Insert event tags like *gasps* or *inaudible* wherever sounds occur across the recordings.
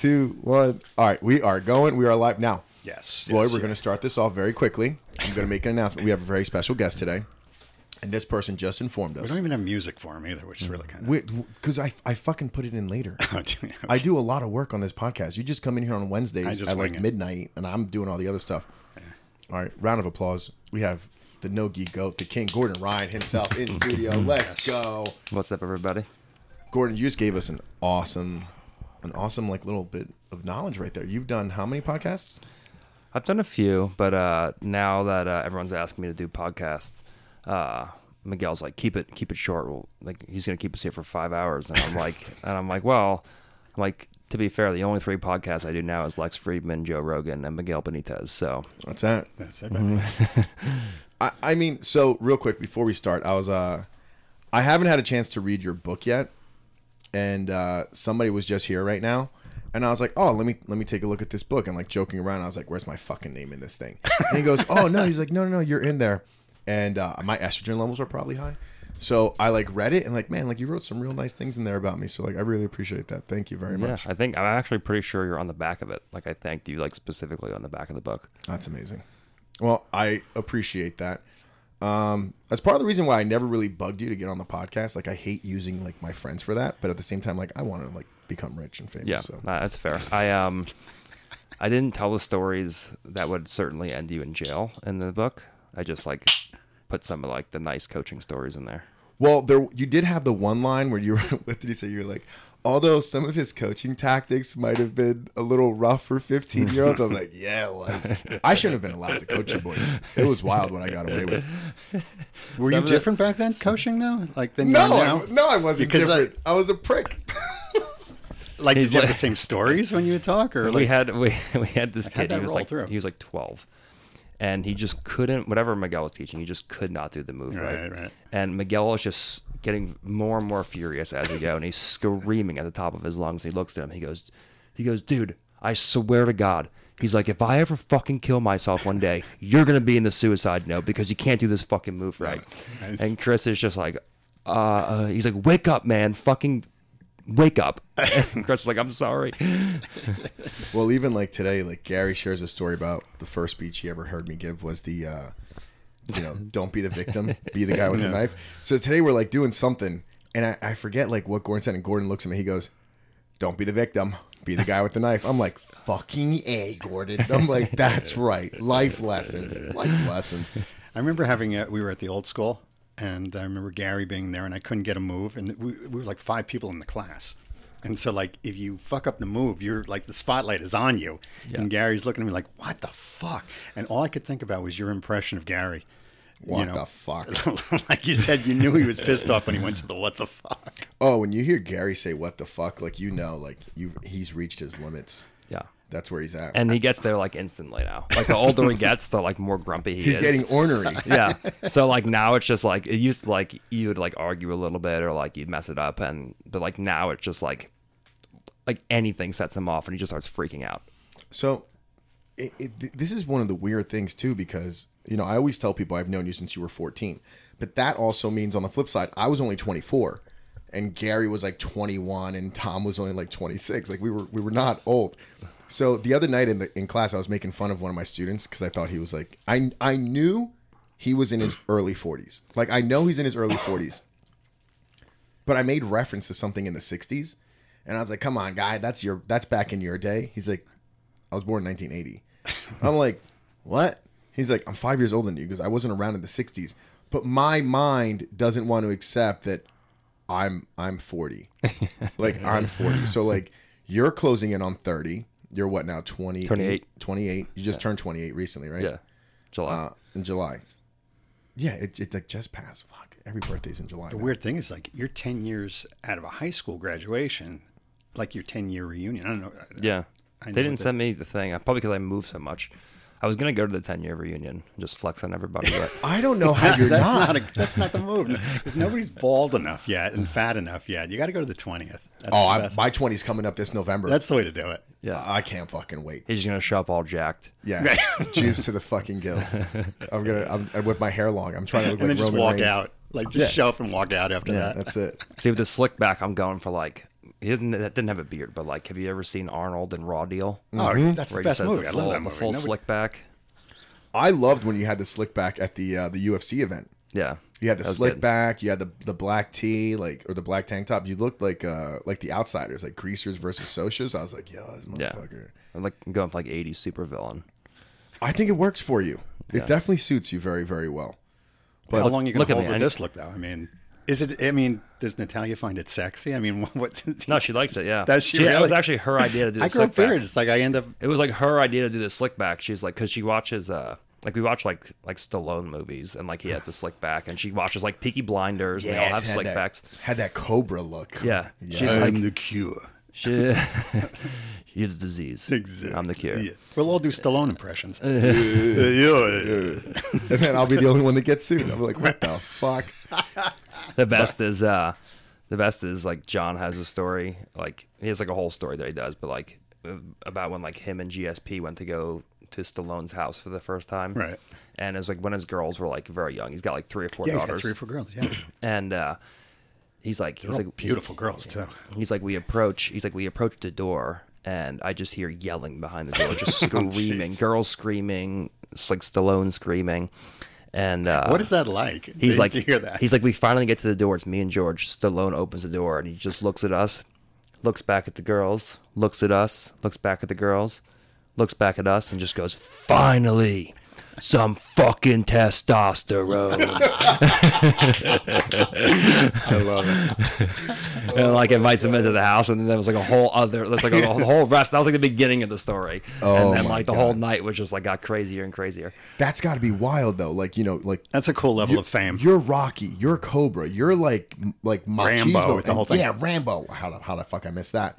two, one. All right, we are going. We are live now. Yes. Lloyd, yes, we're yeah. going to start this off very quickly. I'm going to make an announcement. We have a very special guest today, and this person just informed us. We don't even have music for him either, which is really kind of. Because I, I fucking put it in later. *laughs* Oh, I do a lot of work on this podcast. You just come in here on Wednesdays at like it. midnight, and I'm doing all the other stuff. All right, round of applause. We have the NoGi goat, the king, Gordon Ryan himself in studio. Mm-hmm. Let's go, What's up, everybody? Gordon. You just gave us an awesome, an awesome like little bit of knowledge right there. You've done how many podcasts? I've done a few, but uh, now that uh, everyone's asking me to do podcasts, uh, Miguel's like, keep it, keep it short. Well, like he's gonna keep us here for five hours, and I'm like, *laughs* and I'm like, well, I'm like, to be fair, the only three podcasts I do now is Lex Fridman, Joe Rogan, and Miguel Benitez. So What's that? That's it. *laughs* I, I mean, so real quick before we start, I was uh, I haven't had a chance to read your book yet, and uh, somebody was just here right now, and I was like, oh, let me let me take a look at this book, and like joking around, I was like, where's my fucking name in this thing? And he goes, oh no, he's like, no, no, no, you're in there, and uh, my estrogen levels are probably high. So I like read it and like man like you wrote some real nice things in there about me so like I really appreciate that thank you very yeah, much I think I'm actually pretty sure you're on the back of it. Like I thanked you like specifically on the back of the book. That's amazing. Well, I appreciate that. Um, that's part of the reason why I never really bugged you to get on the podcast. Like, I hate using like my friends for that, but at the same time, like, I want to like become rich and famous. Yeah, So that's fair. I um, I didn't tell the stories that would certainly end you in jail in the book. I just like put some of like the nice coaching stories in there. well, there you did have the one line where you were. *laughs* What did you say? You're like, although some of his coaching tactics might have been a little rough for 15 year olds. I was like, yeah, it was. I shouldn't have been allowed to coach you boys. It was wild what I got away with. Were Some you of the- different back then, coaching though? Like than No, you now? I, no, I wasn't Because I- different. I, was a prick. *laughs* Like, did He's you have the same stories when you would talk, or we like, had we, we had this how'd kid. He was like through? he was like twelve, and he just couldn't. Whatever Miguel was teaching, he just could not do the move right. Right, right. And Miguel is just getting more and more furious as we go, and he's *laughs* screaming at the top of his lungs. He looks at him. He goes, he goes, dude, I swear to God. He's like, if I ever fucking kill myself one day, you're gonna be in the suicide note because you can't do this fucking move right. Nice. And Chris is just like, uh, uh, he's like, wake up, man, fucking wake up. And *laughs* Chris is like, I'm sorry. *laughs* Well, even like today, like Gary shares a story about the first speech he ever heard me give was the, uh, you know, *laughs* don't be the victim, be the guy with the knife. So today we're like doing something, and I, I forget like what Gordon said, and Gordon looks at me, he goes, "Don't be the victim, be the guy with the knife." I'm like, "Fucking a, Gordon." I'm like, "That's right, life lessons, life lessons." I remember having a, we were at the old school, and I remember Gary being there, and I couldn't get a move, and we, we were like five people in the class. And so, like, if you fuck up the move, you're like the spotlight is on you. And Gary's looking at me like, "What the fuck?" And all I could think about was your impression of Gary. What know. the fuck? *laughs* like you said, you knew he was pissed off when he went to the "What the fuck." Oh, when you hear Gary say "What the fuck," like you know, like you he's reached his limits. Yeah. That's where he's at. And he gets there like instantly now. Like the older he gets, the like more grumpy he is. he's is. getting ornery. *laughs* yeah. So like now it's just like it used to like you would like argue a little bit or like you'd mess it up and but like now it's just like like anything sets him off and he just starts freaking out. So, it, it, this is one of the weird things too, because you know I always tell people I've known you since you were 14, but that also means on the flip side I was only 24, and Gary was like 21, and Tom was only like 26. Like we were we were not old. So the other night in the in class I was making fun of one of my students because I thought he was like I I knew he was in his early 40s. Like I know he's in his early 40s, but I made reference to something in the 60s, and I was like, "Come on, guy, that's your that's back in your day." He's like, I was born in 1980. *laughs* I'm like, what? He's like, I'm five years older than you because I wasn't around in the 60s. But my mind doesn't want to accept that I'm I'm 40. *laughs* like I'm 40. So like you're closing in on 30. You're what now? 28. 28. 28. You just turned 28 recently, right? Yeah. July. Uh, in July. Yeah, it, it like just passed. Fuck. Every birthday's in July. The now. weird thing is, like, you're 10 years out of a high school graduation, like your 10 year reunion. I don't know. yeah. I know They what didn't the- send me the thing. Probably because I moved so much. I was gonna go to the ten year reunion and just flex on everybody, but *laughs* I don't know *laughs* how you're that's not. not, a, that's not the move because nobody's bald enough yet and fat enough yet. You got to go to the twentieth. Oh, the I, best. my 20's coming up this November. that's the way to do it. yeah, I can't fucking wait. he's gonna show up all jacked. Yeah, *laughs* juice to the fucking gills. I'm gonna, I'm and with my hair long. I'm trying to look And like then just walk Reigns. out, like just Yeah. show up and walk out after Yeah, that. that's it. See, with the slick back, I'm going for like he doesn't didn't have a beard, but like, have you ever seen Arnold in Raw Deal? Oh, that's the Where he best movie. the I love that the movie. full Nobody- slick back. I loved when you had the slick back at the uh, the UFC event. Yeah, You had the slick good. back. You had the the black tee, like or the black tank top. You looked like uh like the outsiders, like greasers versus Socs. I was like, yo, this Yeah. motherfucker. I'm like going for like 80s supervillain. I think it works for you. Yeah. It definitely suits you very very well. But How long are you going look to at hold me, with I- this look, though? I mean, is it? I mean, does Natalia find it sexy? I mean, *laughs* what? No, she likes it. Yeah, Does she It was actually her idea to do *laughs* the I grow slick back. It's like I end up. It was like her idea to do the slick back. She's like, because she watches, uh, like we watch like like Stallone movies, and like he has a slick back, and she watches like Peaky Blinders, and they all have slick that, backs. Had that cobra look. Yeah, Yeah. she's like, the cure. She, *laughs* he's disease. Exactly. I'm the cure. Yeah. We'll all do Stallone impressions. *laughs* and then I'll be the only one that gets sued. I'll be like, what the fuck? *laughs* The best is uh the best is like John has a story like he has like a whole story that he does, but like uh, about when like him and GSP went to go to Stallone's house for the first time. Right. And it's like when his girls were like very young. He's got like three or four Yeah, he's daughters. got three or four girls. Yeah, *clears throat* and uh he's like he's They're all like beautiful girls too. He's like we approach he's like we approach the door and I just hear yelling behind the door, just *laughs* Oh, screaming, jeez. girls screaming, it's like Stallone screaming. And uh What is that like? He's like, to hear that. he's like, we finally get to the door. It's me and George. Stallone opens the door and he just looks at us, looks back at the girls, looks at us, looks back at the girls, looks back at us, and just goes, finally, some fucking testosterone. *laughs* I love it. and like invites him into the house, and then there was like a whole other, there's like a, whole rest. That was like the beginning of the story, Oh and then my like the whole night was just like got crazier and crazier. That's got to be wild though. Like you know, like That's a cool level of fame. You're Rocky. You're Cobra. You're like like Rambo machismo. with the and- whole thing. Yeah, Rambo. How the how the fuck I missed that?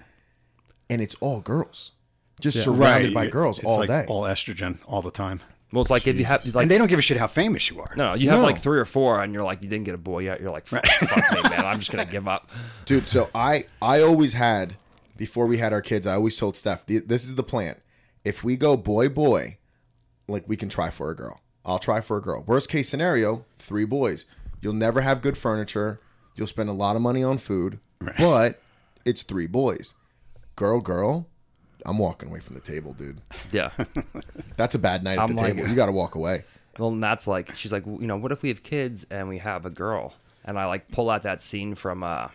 And it's all girls, just surrounded by girls It's all like day. all estrogen all the time. Well, it's like if you have like and they don't give a shit how famous you are. no, no, you have No. like three or four, and you're like you didn't get a boy yet. You're like fuck me, man. I'm just gonna *laughs* give up. Dude, so I I always had before we had our kids, I always told Steph, this is the plan. If we go boy boy, like we can try for a girl. I'll try for a girl. Worst case scenario, three boys. You'll never have good furniture. You'll spend a lot of money on food, but it's three boys. Girl, girl, I'm walking away from the table, dude. Yeah. *laughs* That's a bad night at I'm the like- table. You got to walk away. Well, and that's like she's like, you know, what if we have kids and we have a girl? And I like pull out that scene from uh,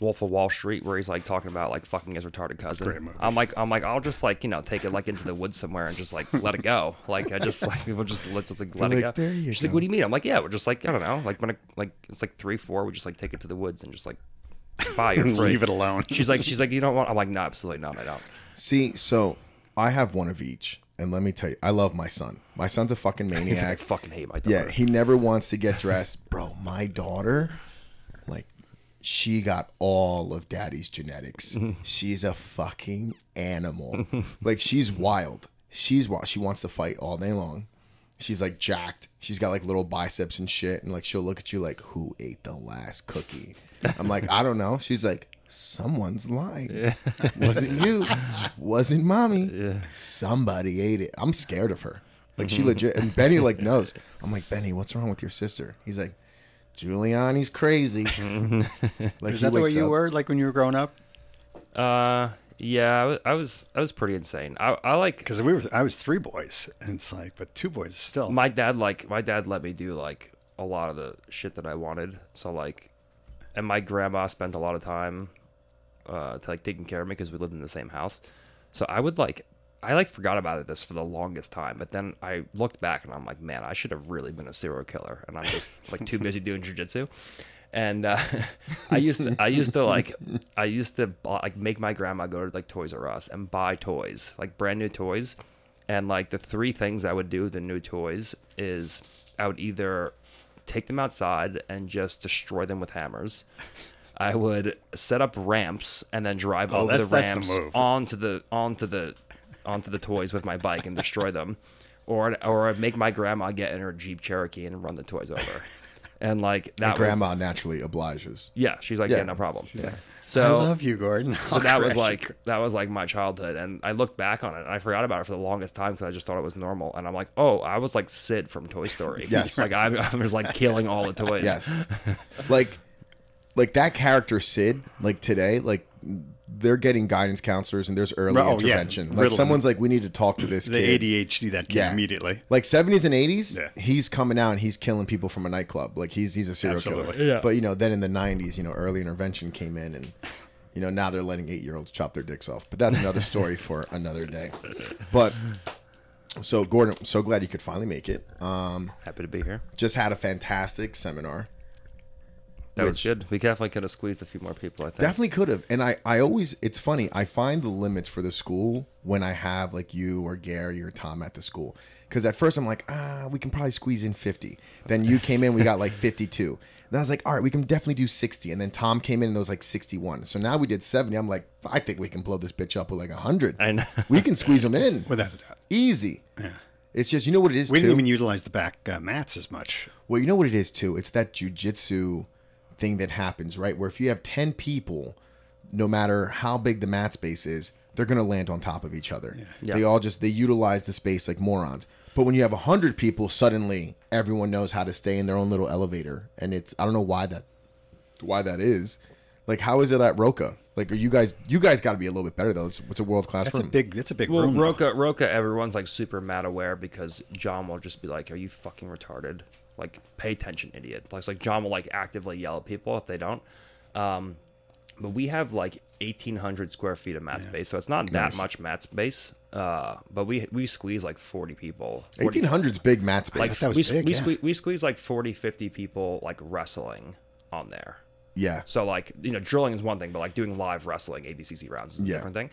Wolf of Wall Street where he's like talking about like fucking his retarded cousin. I'm like, I'm like, I'll just like you know take it like into the woods somewhere and just like let it go. Like I just *laughs* like we'll just let's just like let You're it like, go. "There you She's like, what do you mean? I'm like, yeah, we're just like I don't know, like when it, like it's like three, four, we just like take it to the woods and just like buy your *laughs* And free. leave it alone. *laughs* She's like, she's like, you don't want. I'm like, no, absolutely not. I don't. See, so I have one of each. And let me tell you, I love my son. My son's a fucking *laughs* He's like, I maniac. fucking hate my daughter. Yeah, he never wants to get dressed. Bro, my daughter, like, she got all of daddy's genetics. She's a fucking animal. like, she's wild. She's wild. She wants to fight all day long. She's like jacked. She's got like little biceps and shit. And like, she'll look at you like, who ate the last cookie? I'm like, I don't know. She's like, someone's lying. Wasn't you. Wasn't mommy. Somebody ate it. I'm scared of her. Like she legit and Benny like *laughs* knows. I'm like, Benny, what's wrong with your sister? He's like, Juliana's crazy. *laughs* like Is that the way wakes you up- were like when you were growing up? Uh, yeah, I was I was pretty insane. I I like Because we were, I was three boys, and it's like, but two boys still. my dad like my dad let me do like a lot of the shit that I wanted. So like, and my grandma spent a lot of time uh, to like taking care of me because we lived in the same house. So I would like I like forgot about this for the longest time, but then I looked back and I'm like, man, I should have really been a serial killer, and I'm just like too busy doing *laughs* jujitsu. And uh, *laughs* I used to, I used to like, I used to like make my grandma go to like Toys R Us and buy toys, like brand new toys. And like the three things I would do with the new toys is I would either take them outside and just destroy them with hammers. I would set up ramps and then drive Oh, over the that's the ramps onto the onto the onto the toys with my bike and destroy them, or or I'd make my grandma get in her Jeep Cherokee and run the toys over, and like that And was- grandma naturally obliges. yeah, she's like, yeah, Yeah. no problem. Yeah. So I love you, Gordon. *laughs* so that was like that was like my childhood, and I looked back on it, and I forgot about it for the longest time because I just thought it was normal, and I'm like, oh, I was like Sid from Toy Story. *laughs* Yes. like I, I was like killing all the toys. Yes. like like that character Sid, like today, like they're getting guidance counselors and there's early Oh, yeah. intervention. Like Riddle. someone's like, we need to talk to this The kid. ADHD that came immediately. Like seventies and eighties, Yeah. he's coming out and he's killing people from a nightclub. Like he's he's a serial killer. Yeah. But you know, then in the nineties, you know, early intervention came in and you know, now they're letting eight year olds chop their dicks off. But that's another story for another day. But so Gordon, so glad you could finally make it. Um, Happy to be here. just had a fantastic seminar. That was good. We definitely could have squeezed a few more people. I think. Definitely could have. And I, I always, it's funny, I find the limits for the school when I have like you or Gary or Tom at the school. Because at first I'm like, ah, we can probably squeeze in 50. Then you came in, we got like 52. Then I was like, all right, we can definitely do 60. And then Tom came in and it was like 61. So now we did 70. I'm like, I think we can blow this bitch up with like 100. I know. We can squeeze them in. *laughs* Without a doubt. Easy. Yeah. It's just, you know what it is We too? didn't even utilize the back uh, mats as much. Well, you know what it is too. It's that jujitsu thing that happens, right? Where if you have ten people, no matter how big the mat space is, they're gonna land on top of each other. Yeah. They all just they utilize the space like morons. But when you have a hundred people, suddenly everyone knows how to stay in their own little elevator, and it's I don't know why that why that is. Like, how is it at Roca? Like, are you guys you guys got to be a little bit better though? It's, it's a world class That's a big. That's a big Well, room. though. Roca, Roca, everyone's like super mad aware because John will just be like, "Are you fucking retarded? Like, pay attention, idiot!" Like, like John will like actively yell at people if they don't. Um, but we have like eighteen hundred square feet of mat space, so it's not that Nice. much mat space. Uh, but we we squeeze like forty people. 40 Eighteen hundred's big mat space. Like that was we, big, we, yeah. squeeze, we squeeze like 40, 50 people like wrestling on there. yeah, So like you know, drilling is one thing, but like doing live wrestling ADCC rounds is a Yeah. different thing.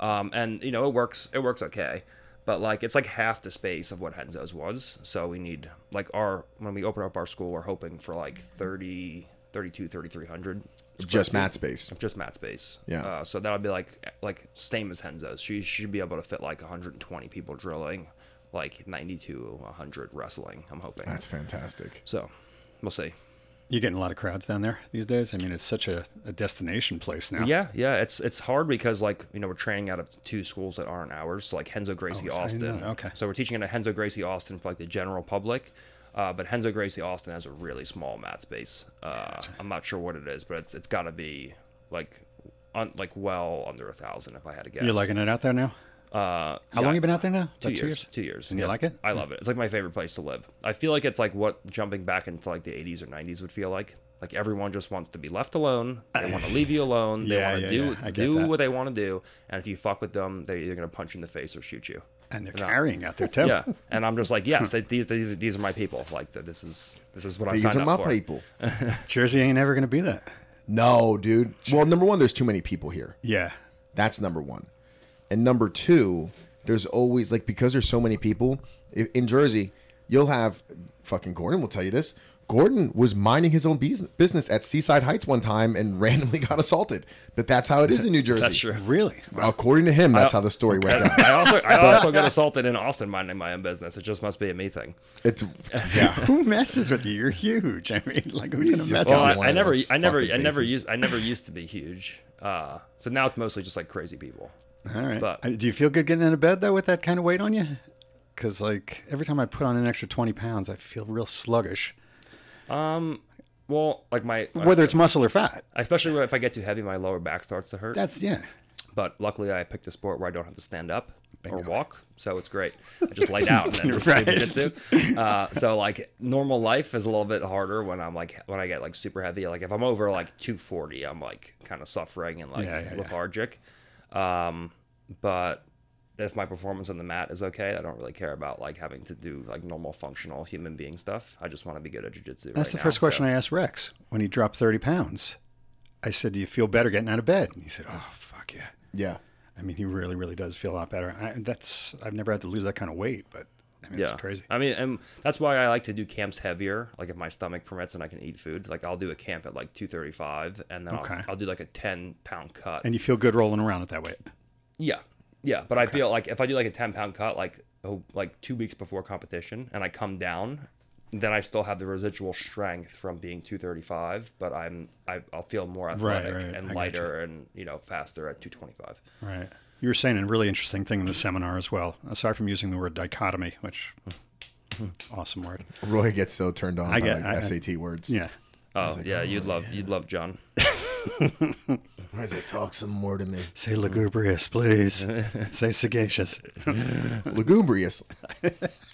Um, and you know, it works. It works okay, but like it's like half the space of what Henzo's was. So we need like our when we open up our school, we're hoping for like 30, 32, 3300 just mat space. just mat space. Yeah. Uh, so that'll be like like same as Henzo's. She should be able to fit like 120 people drilling, like 90 to 100 wrestling. I'm hoping. That's fantastic. so we'll see. You getting a lot of crowds down there these days? I mean, it's such a, a destination place now. Yeah, yeah, it's it's hard because like you know we're training out of two schools that aren't ours, so like Henzo Gracie Oh, Austin. know. Okay. So we're teaching at Henzo Gracie Austin for like the general public, uh, but Henzo Gracie Austin has a really small mat space. Uh, I'm not sure what it is, but it's it's got to be like un, like well under a thousand if I had to guess. You're liking it out there now? Uh, How yeah, long you been out there now? Two About years, Two years. And you like it? I love it. It's like my favorite place to live. I feel like it's like what jumping back into like the 80s or 90s would feel like. Like everyone just wants to be left alone. They want to leave you alone. They Yeah, want to yeah, do yeah. Do that. what they want to do. And if you fuck with them, they're either gonna punch you in the face or shoot you. And they're No. carrying out there too. Yeah. And I'm just like, yes, they, these these these are my people. Like this is this is what I These are my people. *laughs* Jersey ain't ever going to be that. No, dude. Well, number one, there's too many people here. Yeah. That's number one. And number two, there's always like because there's so many people i- in Jersey, you'll have fucking Gordon will tell you this. Gordon was minding his own business at Seaside Heights one time and *laughs* randomly got assaulted. But that's how it is in New *laughs* Jersey. That's true. Really? According to him, that's how the story went down. I also I also got assaulted in Austin minding my own business. It just must be a me thing. It's *laughs* yeah. Who messes with you? You're huge. I mean, like who's going to mess Well, with Probably one I, I of never, I never, I never used, I never used to be huge. Uh, so now it's mostly just like crazy people. All right. but- do you feel good getting into bed though with that kind of weight on you? Because like every time I put on an extra 20 pounds, I feel real sluggish. Um. Well, like my, Whether it's muscle or fat. especially if I get too heavy, my lower back starts to hurt. That's yeah. But luckily, I picked a sport where I don't have to stand up or walk, so it's great. I just lay down and then just *laughs* Right. do jujitsu. Uh, so like normal life is a little bit harder when I'm like when I get like super heavy. Like if I'm over like 240, I'm like kind of suffering and like Yeah, yeah, yeah. Lethargic. Um, but if my performance on the mat is okay, I don't really care about like having to do like normal functional human being stuff. I just want to be good at jujitsu. That's the first question I asked Rex when he dropped 30 pounds. I said, "Do you feel better getting out of bed?" And he said, "Oh fuck yeah." Yeah. I mean, he really, really does feel a lot better. I, that's I've never had to lose that kind of weight, but I mean, yeah, crazy. I mean, and that's why I like to do camps heavier. Like if my stomach permits and I can eat food, like I'll do a camp at like two thirty five, and then Okay. I'll, I'll do like a ten pound cut. And you feel good rolling around at that weight. yeah, yeah. But I feel like if I do like a ten pound cut, like oh, like two weeks before competition, and I come down, then I still have the residual strength from being two thirty five, but I'm I, I'll feel more athletic right. I and lighter and you know faster at two twenty five. Right. You were saying a really interesting thing in the seminar as well. Aside from using the word dichotomy, which hmm, awesome word. Roy gets so turned on I by get- like I- I- SAT words. Yeah. Oh, oh yeah, you'd love you'd love John. *laughs* Why does it talk some more to me? Say lugubrious, please. *laughs* Say sagacious. *laughs* Lugubrious.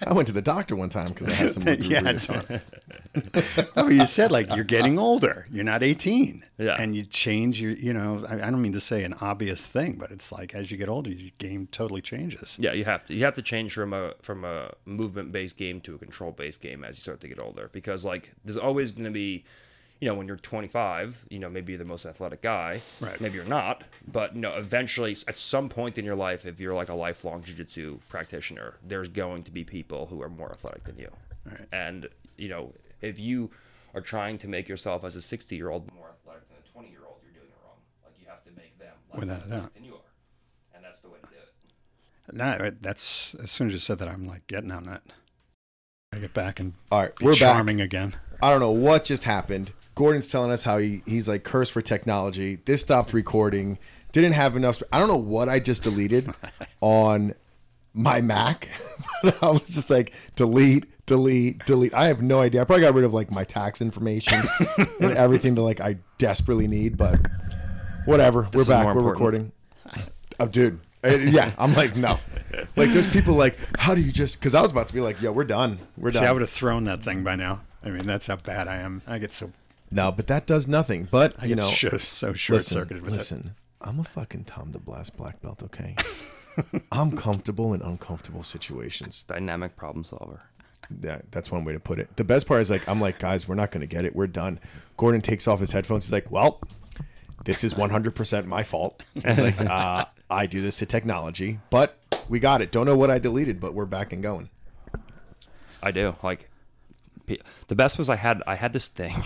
I went to the doctor one time because I had some *laughs* yeah, lugubrious. it's- no, you said like you're getting older. You're not 18. Yeah. And you change your, you know, I, I don't mean to say an obvious thing, but it's like as you get older, your game totally changes. Yeah, you have to you have to change from a from a movement based game to a control based game as you start to get older because like there's always going to be you know when you're 25 you know maybe you're the most athletic guy Right. maybe you're not but you know eventually at some point in your life if you're like a lifelong jiu-jitsu practitioner there's going to be people who are more athletic than you Right. and you know if you are trying to make yourself as a 60 year old more athletic than a 20 year old you're doing it wrong like you have to make them less Without a athletic doubt. than you are and that's the way to do it No, that's as soon as you said that, I'm like getting on that. I get back and All right, be we're back. charming again. I don't know what just happened. Gordon's telling us how he, he's like cursed for technology. This stopped recording. Didn't have enough. I don't know what I just deleted *laughs* on my Mac. *laughs* but I was just like delete, delete, delete. I have no idea. I probably got rid of like my tax information *laughs* and everything that like I desperately need. But whatever. We're back. We're important. recording. Oh, dude. Uh, Yeah, I'm like no. Like there's people like, how do you just? Because I was about to be like, yo, we're done. We're done. See. I would have thrown that thing by now. I mean, that's how bad I am. I get so No, but that does nothing. But I you get know, so, so short listen, circuited with it. listen. I'm a fucking Tom DeBlass black belt. Okay, *laughs* I'm comfortable in uncomfortable situations. dynamic problem solver That, that's one way to put it. The best part is like I'm like, guys, we're not going to get it. We're done. Gordon takes off his headphones. He's like, well, this is 100% my fault. He's like, *laughs* uh, I do this to technology, but we got it. Don't know what I deleted, but we're back and going. I do. Like the best was I had I had this thing. *laughs*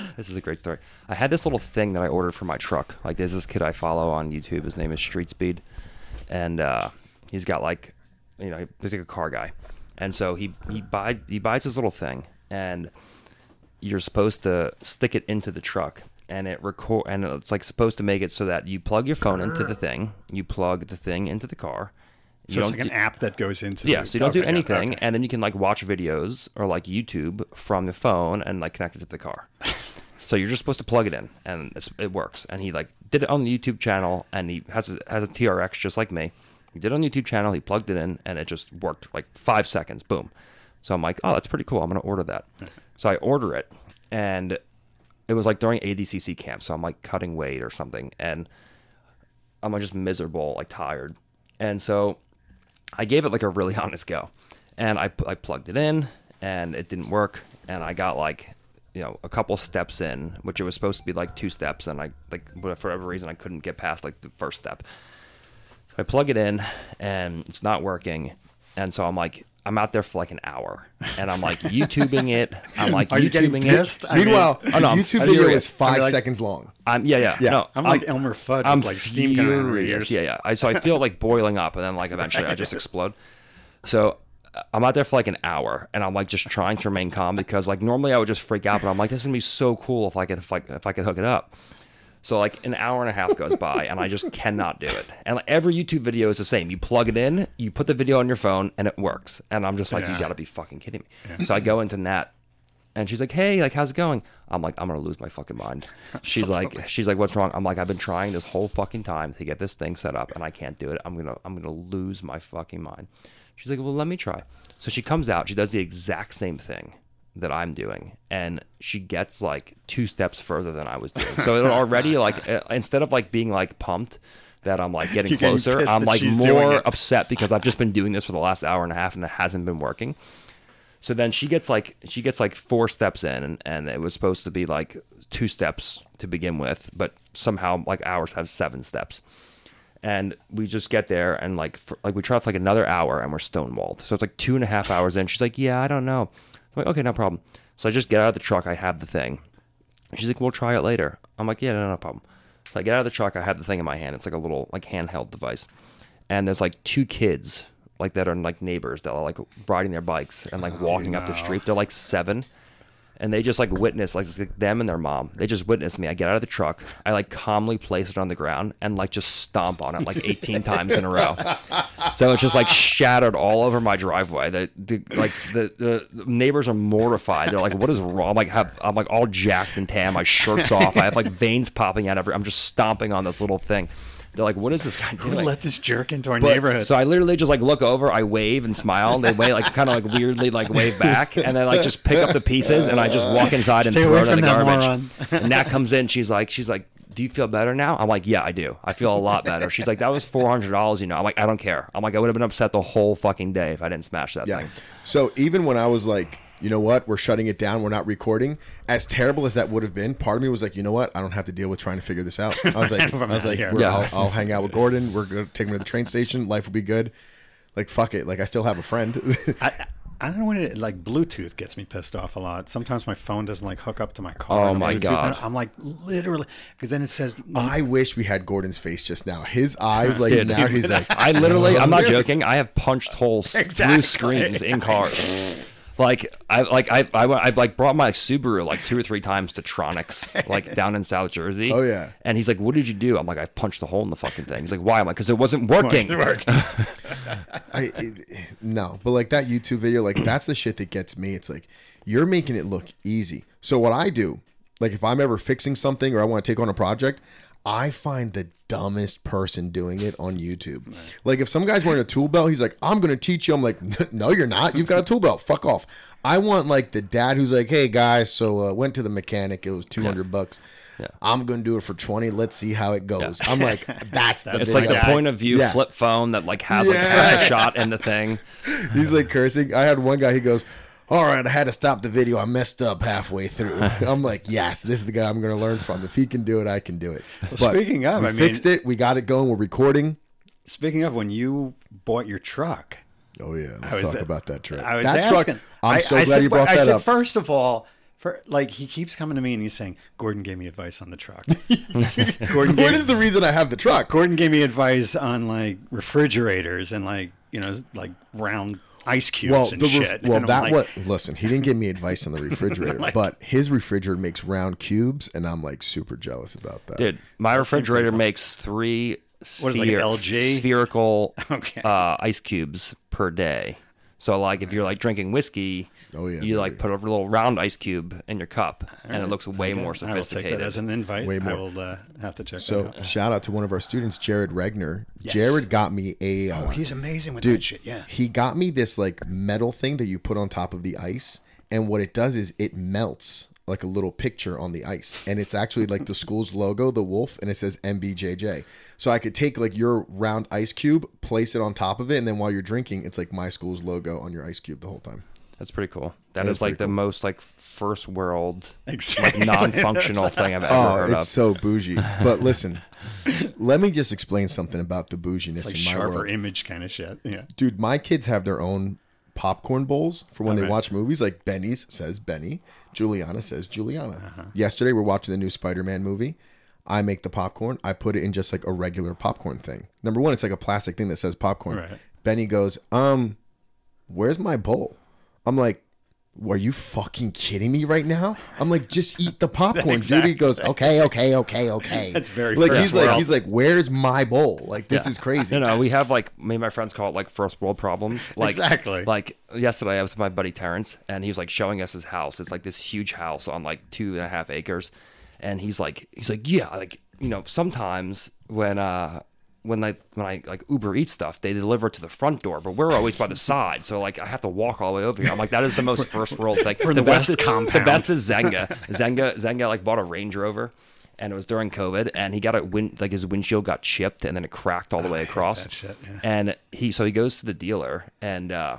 *gasps* this is a great story. I had this little thing that I ordered for my truck. Like there's this kid I follow on YouTube. His name is Street Speed, and uh, he's got like, you know, he's like a car guy, and so he he buys he buys this little thing, and you're supposed to stick it into the truck and it record and it's like supposed to make it so that you plug your phone into the thing you plug the thing into the car So you it's like an do- app that goes into. yeah, the- so you don't okay, do yeah, anything, okay. and then you can like watch videos or like YouTube from the phone and like connect it to the car. *laughs* so you're just supposed to plug it in, and it's, it works. And he like did it on the YouTube channel, and he has a, has a TRX just like me. He did it on the YouTube channel. He plugged it in, and it just worked like five seconds. Boom. So I'm like, oh, that's pretty cool. I'm gonna order that. *laughs* so I order it, and it was like during ADCC camp, so I'm like cutting weight or something, and I'm like just miserable, like tired, and so I gave it like a really *laughs* honest go, and I I plugged it in, and it didn't work, and I got like you know a couple steps in, which it was supposed to be like two steps, and I like for whatever reason I couldn't get past like the first step. So I plug it in, and it's not working, and so I'm like. I'm out there for like an hour, and I'm like YouTubing it. I'm like Are you getting YouTubing it. pissed? I mean, Meanwhile, oh, no, YouTube video is five like- seconds long. I'm yeah, yeah, Yeah. No, I'm like Elmer Fudd I'm like steam coming out of my furious. ears. Yeah, yeah. I, so I feel like boiling up, and then like eventually I just *laughs* explode. So uh, I'm out there for like an hour, and I'm like just trying to remain calm because like normally I would just freak out, but I'm like this is gonna be so cool if I could if I, if I could hook it up. So like an hour and a half goes by, and I just cannot do it. And like, every YouTube video is the same. You plug it in, you put the video on your phone, and it works. And I'm just like, you got to be fucking kidding me. So I go into Nat, and she's like, "Hey, like, how's it going?" I'm like, "I'm gonna lose my fucking mind." *laughs* She's like, "She's like, what's wrong?" I'm like, "I've been trying this whole fucking time to get this thing set up, and I can't do it. I'm gonna, I'm gonna lose my fucking mind." She's like, "Well, let me try." So she comes out. She does the exact same thing that I'm doing, and she gets like two steps further than I was doing. So it already *laughs* like uh, instead of like being like pumped. That I'm like getting *laughs* You're closer. pissed I'm like more upset because I've just *laughs* been doing this for the last hour and a half and it hasn't been working. So then she gets like she gets like four steps in, and, and it was supposed to be like two steps to begin with, but somehow like ours have seven steps. And we just get there and like for, like we try for like another hour and we're stonewalled. So it's like two and a half hours in. She's like, "Yeah, I don't know." I'm like, "Okay, no problem." So I just get out of the truck. I have the thing. She's like, "We'll try it later." I'm like, "Yeah, no, no problem." So I get out of the truck. I have the thing in my hand. It's like a little like handheld device, and there's like two kids like that are like neighbors that are like riding their bikes and like oh, walking up the street. They're like seven, and they just like witness like, it's like them and their mom. They just witness me. I get out of the truck. I like calmly place it on the ground and like just stomp on it like *laughs* 18 times in a row. so it's just like shattered all over my driveway. The, the like the, the, the neighbors are mortified. They're like, "What is wrong?" I'm like, have, I'm like all jacked and tan. My shirt's off. I have like veins popping out every. I'm just stomping on this little thing. They're like, "What is this guy *laughs* doing?" Let this jerk into our neighborhood. So I literally just like look over, I wave and smile, and they wave like kind of like weirdly like wave back, and then like just pick up the pieces, and I just walk inside and Stay throw it in the that garbage. moron. and Nat comes in, she's like, she's like, "Do you feel better now?" I'm like, "Yeah, I do. I feel a lot better." She's like, "That was four hundred dollars, you know." I'm like, "I don't care." I'm like, "I would have been upset the whole fucking day if I didn't smash that Yeah. thing." So even when I was like, you know what, we're shutting it down, we're not recording. As terrible as that would have been, part of me was like, you know what, I don't have to deal with trying to figure this out. I was like, *laughs* I was like, we're- Yeah. I'll, I'll hang out with Gordon. We're gonna take him to the train station. Life will be good. Like fuck it. Like I still have a friend. I, *laughs* I don't know when it like Bluetooth gets me pissed off a lot. Sometimes my phone doesn't like hook up to my car. Oh my Bluetooth. God. I'm like literally because then it says I wish we had Gordon's face just now. His eyes, like Dude, now, he's like, I literally, I'm not *laughs* joking. I have punched holes Exactly. through screens in cars. Like I like I, I I like brought my Subaru like two or three times to Tronics like *laughs* down in South Jersey. Oh, yeah. And he's like, "What did you do?" I'm like, "I punched a hole in the fucking thing." He's like, "Why?" I'm like, "Because it wasn't working." *laughs* I it, no, but like that YouTube video, like *clears throat* that's the shit that gets me. It's like you're making it look easy. So what I do, like if I'm ever fixing something or I want to take on a project, I find the dumbest person doing it on YouTube. Like if some guy's wearing a tool belt, he's like, "I'm going to teach you." I'm like, "No, you're not. You've got a tool belt. Fuck off." I want like the dad who's like, "Hey guys, so uh, went to the mechanic. It was 200 bucks." I'm gonna do it for 20. Let's see how it goes. I'm like, *laughs* that's the It's like the video. point of view Yeah. flip phone that like has like Yeah. half a shot in the thing. *laughs* He's like cursing. I had one guy. He goes, "All right, I had to stop the video. I messed up halfway through." *laughs* I'm like, "Yes, this is the guy I'm going to learn from. If he can do it, I can do it." But speaking of, we I mean- fixed it. We got it going. We're recording. Speaking of when you bought your truck, Oh yeah, let's was- talk about that truck. I was that asking. truck. I'm so I glad said, you brought I that said, up. first of all, for like he keeps coming to me and he's saying, "Gordon gave me advice on the truck." *laughs* Gordon what gave, is the reason I have the truck? Gordon gave me advice on like refrigerators and like you know like round ice cubes Well, and the ref- shit. well, And that like, what? Listen, he didn't give me advice on the refrigerator, *laughs* but his refrigerator makes round cubes, and I'm like super jealous about that. Dude, my refrigerator makes three What is it, like LG? spherical *laughs* Okay. uh, ice cubes per day. So like if you're like drinking whiskey, Oh, yeah, you like baby. put a little round ice cube in your cup, and it looks way more sophisticated. I will take sophisticated. that as an invite. Way I will uh, have to check So that out. shout out to one of our students, Jared Regner. Yes. Jared got me a. Uh, Oh, he's amazing with dude, that shit. Yeah. He got me this like metal thing that you put on top of the ice, and what it does is it melts like a little picture on the ice, and it's actually like the school's logo, the wolf, and it says MBJJ. So I could take like your round ice cube, place it on top of it, and then while you're drinking, it's like my school's logo on your ice cube the whole time. That's pretty cool. That That is is like pretty the cool. most like first world Exactly. non-functional *laughs* thing I've ever Oh, heard it's of. so bougie. But listen, let me just explain something about the bouginess like in my sharper world. image kind of shit. Yeah. dude, my kids have their own popcorn bowls for when they watch movies. Like Benny's says Benny, Juliana says Juliana. Uh-huh. Yesterday we're watching the new Spider-Man movie. I make the popcorn. I put it in just like a regular popcorn thing. Number one, it's like a plastic thing that says popcorn. Right. Benny goes, um, where's my bowl? I'm like, are you fucking kidding me right now? I'm like, just *laughs* eat the popcorn, dude. He goes, okay, okay, okay, okay. That's very like first he's like he's like, where's my bowl? Like this Yeah. is crazy. *laughs* You know, we have like me and my friends call it like first world problems. Like Exactly. Like yesterday, I was with my buddy Terrence, and he was like showing us his house. It's like this huge house on like two and a half acres, and he's like, he's like, yeah, like you know, sometimes when uh when I when I like Uber Eat stuff, they deliver it to the front door, but we're always by the *laughs* side, so like I have to walk all the way over here. I'm like, that is the most first world thing. in the best West is, compound. The best is Zenga. Zenga Zenga like bought a Range Rover. And it was during COVID, and he got a win like his windshield got chipped, and then it cracked all the way across. that shit, yeah. And he so he goes to the dealer, and uh,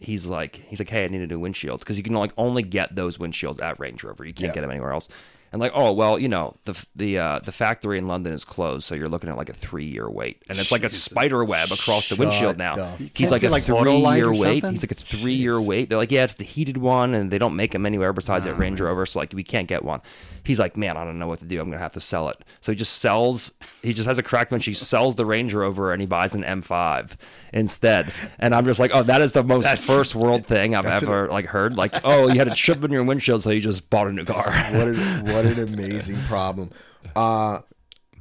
he's like he's like, hey, I need a new windshield because you can like only get those windshields at Range Rover. You can't Yeah. get them anywhere else. And like, oh well, you know the the uh, the factory in London is closed, so you're looking at like a three year wait, and it's like a spider web across the windshield now. the He's like do, a like, three year wait. something? He's like a three year wait. They're like, yeah, it's the heated one, and they don't make them anywhere besides at Range Rover, so like we can't get one. He's like, man, I don't know what to do. I'm gonna have to sell it. So he just sells. He just has a crack windshield. He sells the Range Rover, and he buys an M5 instead. And I'm just like, oh, that is the most first world thing I've ever like heard. Like, oh, you had a chip in your windshield, so you just bought a new car. what an, what an *laughs* amazing problem. Uh,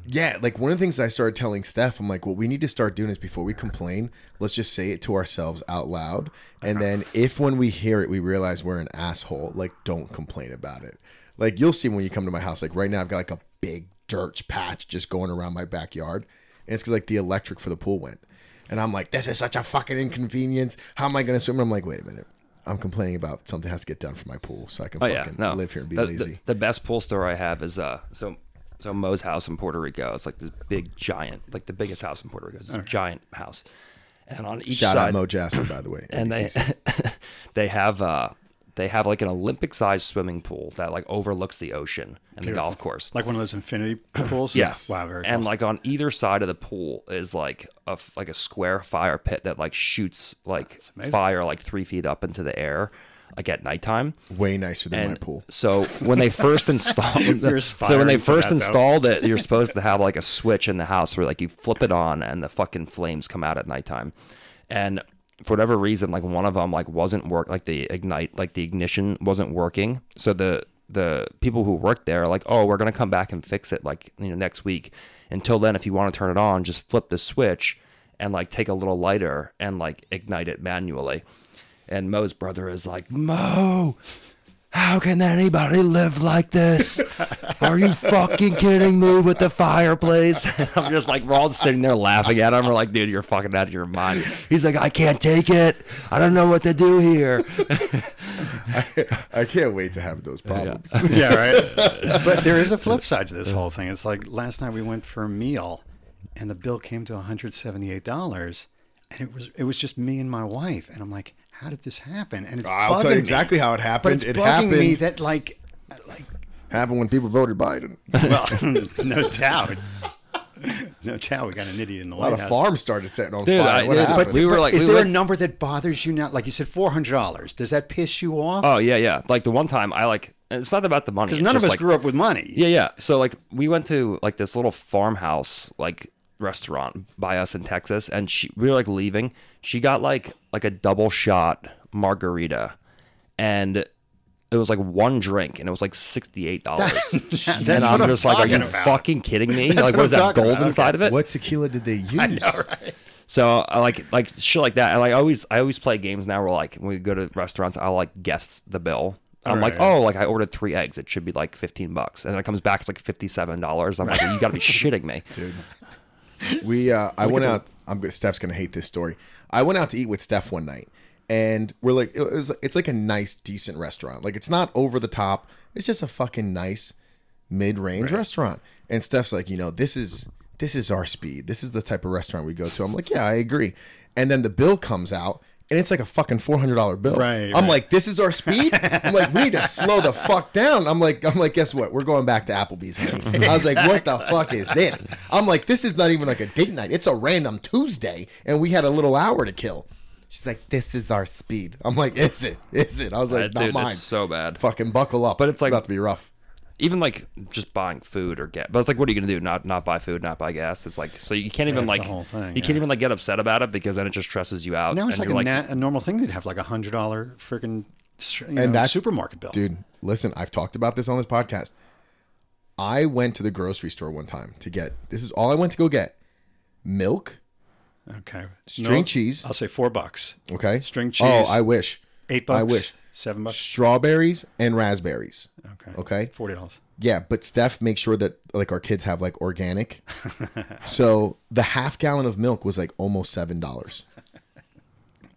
Yeah, like one of the things I started telling Steph, I'm like, what we need to start doing is before we complain, let's just say it to ourselves out loud. And then if when we hear it, we realize we're an asshole, like don't complain about it. Like you'll see when you come to my house, like right now, I've got like a big dirt patch just going around my backyard. And it's because like the electric for the pool went. And I'm like, this is such a fucking inconvenience. How am I going to swim? And I'm like, wait a minute. I'm complaining about something has to get done for my pool so I can Oh fucking yeah, no. live here and be the, lazy. The, the best pool story I have is uh, so so Mo's house in Puerto Rico. It's like this big giant, like the biggest house in Puerto Rico. It's this giant house, and on each Shout side, out Mo Jassim, by the way. and they *laughs* they have uh they have like an Olympic sized swimming pool that like overlooks the ocean and the golf course. Like one of those infinity *coughs* pools. Yes. Wow. Very. and cool. like on either side of the pool is like a f- like a square fire pit that like shoots like fire like three feet up into the air like at nighttime way nicer than my and pool. so when they first *laughs* installed You're so when they first that, though. installed it you're supposed to have like a switch in the house where like you flip it on and the fucking flames come out at nighttime and for whatever reason like one of them like wasn't work like the ignite like the ignition wasn't working. So the the people who worked there are like oh we're gonna come back and fix it like you know next week. Until then if you want to turn it on just flip the switch and like take a little lighter and like ignite it manually. And Mo's brother is like, Mo, how can anybody live like this? Are you fucking kidding me with the fireplace? *laughs* I'm just like, we're all sitting there laughing at him. We're like, dude, you're fucking out of your mind. He's like, I can't take it. I don't know what to do here. *laughs* I can't wait to have those problems. *laughs* yeah, right. but there is a flip side to this whole thing. It's like last night we went for a meal, and the bill came to 178 dollars, and it was it was just me and my wife, and I'm like, how did this happen? And it's I'll tell bugging you me. exactly how it But happened. it's It bugging happened. me that like, like, happened when people voted Biden. well, *laughs* no doubt, no doubt, we got an idiot in the A lot White of farms started setting on Dude, fire. I- what yeah, happened? but we were like, is we there were a number that bothers you now? Like you said, four hundred dollars. Does that piss you off? oh yeah, yeah. Like the one time I like, it's not about the money. Because none of us like, grew up with money. Yeah, yeah. So like we went to like this little farmhouse like restaurant by us in Texas and she we were like leaving. She got like like a double shot margarita and it was like one drink and it was like sixty eight dollars. *laughs* That's And what I'm I'm just like, are you about. fucking kidding me? *laughs* That's like what what is that gold about. inside of it? what tequila did they *laughs* use? So I like like shit like that. And like I always I always play games now where like when we go to restaurants, I'll like guess the bill. I'm like, oh, like I ordered three eggs. It should be like fifteen bucks, and then it comes back it's like fifty seven dollars. I'm like, you got to be shitting me. We uh, I went out. I'm good. Steph's gonna hate this story. I went out to eat with Steph one night, and we're like, it was. It's like a nice, decent restaurant. Like it's not over the top. It's just a fucking nice, mid range restaurant. And Steph's like, you know, this is this is our speed. This is the type of restaurant we go to. I'm like, yeah, I agree. And then the bill comes out. And it's like a fucking four hundred dollar bill. Right, I'm right. like, this is our speed. *laughs* I'm like, we need to slow the fuck down. I'm like, I'm like, guess what? We're going back to Applebee's. Honey. I was like, what the fuck is this? I'm like, this is not even like a date night. It's a random Tuesday, and we had a little hour to kill. She's like, this is our speed. I'm like, is it? Is it? I was like, Uh, not dude, mine. it's so bad. Fucking buckle up. But it's like- about to be rough. Even like just buying food or get, but it's like, what are you gonna do? Not not buy food, not buy gas. It's like so you can't even That's like the whole thing, you yeah. can't even like get upset about it because then it just stresses you out. Now it's and like a, you're na- a normal thing to have like a hundred dollar freaking you know, And that's supermarket bill. Dude, listen, I've talked about this on this podcast. I went to the grocery store one time to get this is all I went to go get. Milk, Okay, string cheese. I'll say four bucks. Okay. String oh, cheese Oh. I wish. Eight bucks. I wish. Seven bucks. Strawberries and raspberries. Okay. Okay. Forty dollars. Yeah, but Steph makes sure that like our kids have like organic. *laughs* so the half gallon of milk was like almost seven dollars.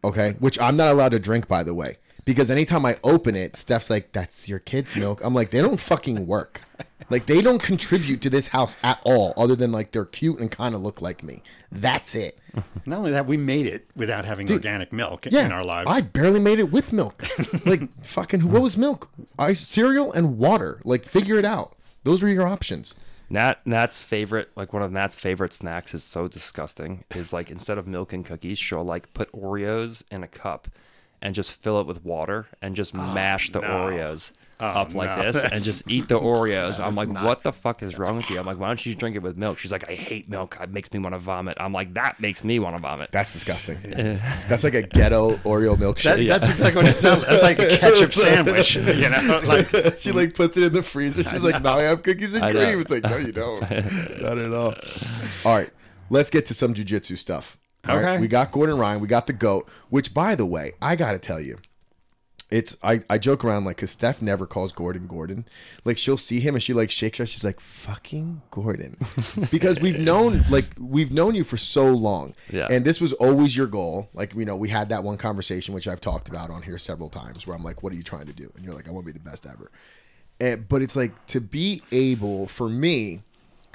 Okay, which I'm not allowed to drink, by the way, because anytime I open it, Steph's like, "That's your kid's milk." I'm like, they don't fucking work. Like they don't contribute to this house at all, other than like they're cute and kind of look like me. That's it. *laughs* Not only that, we made it without having organic milk Yeah, in our lives. I barely made it with milk. *laughs* like fucking, what was milk? Ice, cereal, and water. Like figure it out. Those were your options. Nat Nat's favorite, like one of Nat's favorite snacks, is so disgusting. Is like instead of milk and cookies, she'll like put Oreos in a cup, and just fill it with water and just oh, mash the no. Oreos Oh, up like no, this and just eat the *laughs* Oreos. I'm like, not- what the fuck is wrong with you? I'm like, why don't you drink it with milk? She's like, I hate milk. It makes me want to vomit. I'm like, that makes me want to vomit. That's disgusting. *laughs* That's like a ghetto Oreo That, milkshake. That's exactly what it sounds. That's like a ketchup *laughs* sandwich. You know, like she like puts it in the freezer. She's like, "Now I have cookies and I know. cream." It's like, no, you don't. Not at all. All right, let's get to some jujitsu stuff. All right, Okay. we got Gordon Ryan. We got the goat. Which, by the way, I got to tell you, it's I, I joke around like because Steph never calls Gordon Gordon. Like she'll see him and she like shakes her. She's like fucking Gordon, *laughs* because we've known like we've known you for so long. Yeah. And this was always your goal. Like you know we had that one conversation which I've talked about on here several times where I'm like, what are you trying to do? And you're like, I want to be the best ever. And, but it's like to be able for me,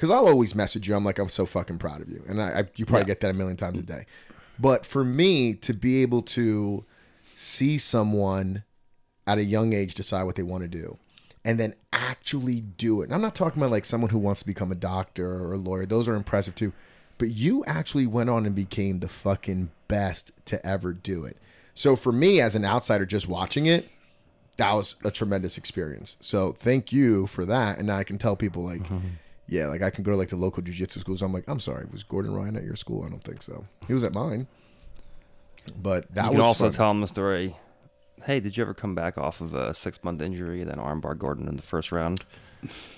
because I'll always message you. I'm like, I'm so fucking proud of you, and I, I you probably Yeah. get that a million times a day. But for me to be able to see someone at a young age decide what they want to do and then actually do it. And I'm not talking about like someone who wants to become a doctor or a lawyer. Those are impressive too. But you actually went on and became the fucking best to ever do it. So for me as an outsider just watching it, that was a tremendous experience. So thank you for that. And now I can tell people like, mm-hmm. Yeah, like I can go to like the local jujitsu schools. I'm like, I'm sorry, was Gordon Ryan at your school? I don't think so. He was at mine. But that you was can also fun. tell him the story. Hey, did you ever come back off of a six month injury and then armbar Gordon in the first round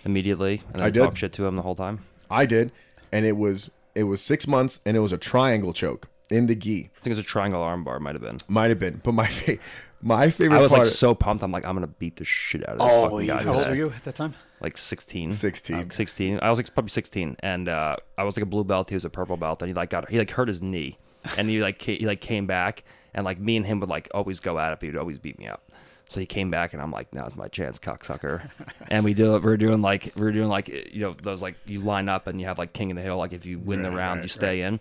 immediately and then I did. talk shit to him the whole time? I did, and it was it was six months, and it was a triangle choke in the gi. I think it was a triangle armbar, might have been. Might have been, but my fa- my favorite I was part like so pumped. I'm like, I'm gonna beat the shit out of this Oh, fucking guy. how old were you at that time? Like 16. 16. 16. I was like probably 16, and uh, I was like a blue belt. He was a purple belt, and he like got he like hurt his knee, and he like he like came back, and like me and him would like always go at it, but he'd always beat me up. So he came back, and I'm like, now's my chance, cocksucker. *laughs* and we do it. We're doing like we're doing like you know those like you line up and you have like king of the hill. Like if you win the round, right, you stay in.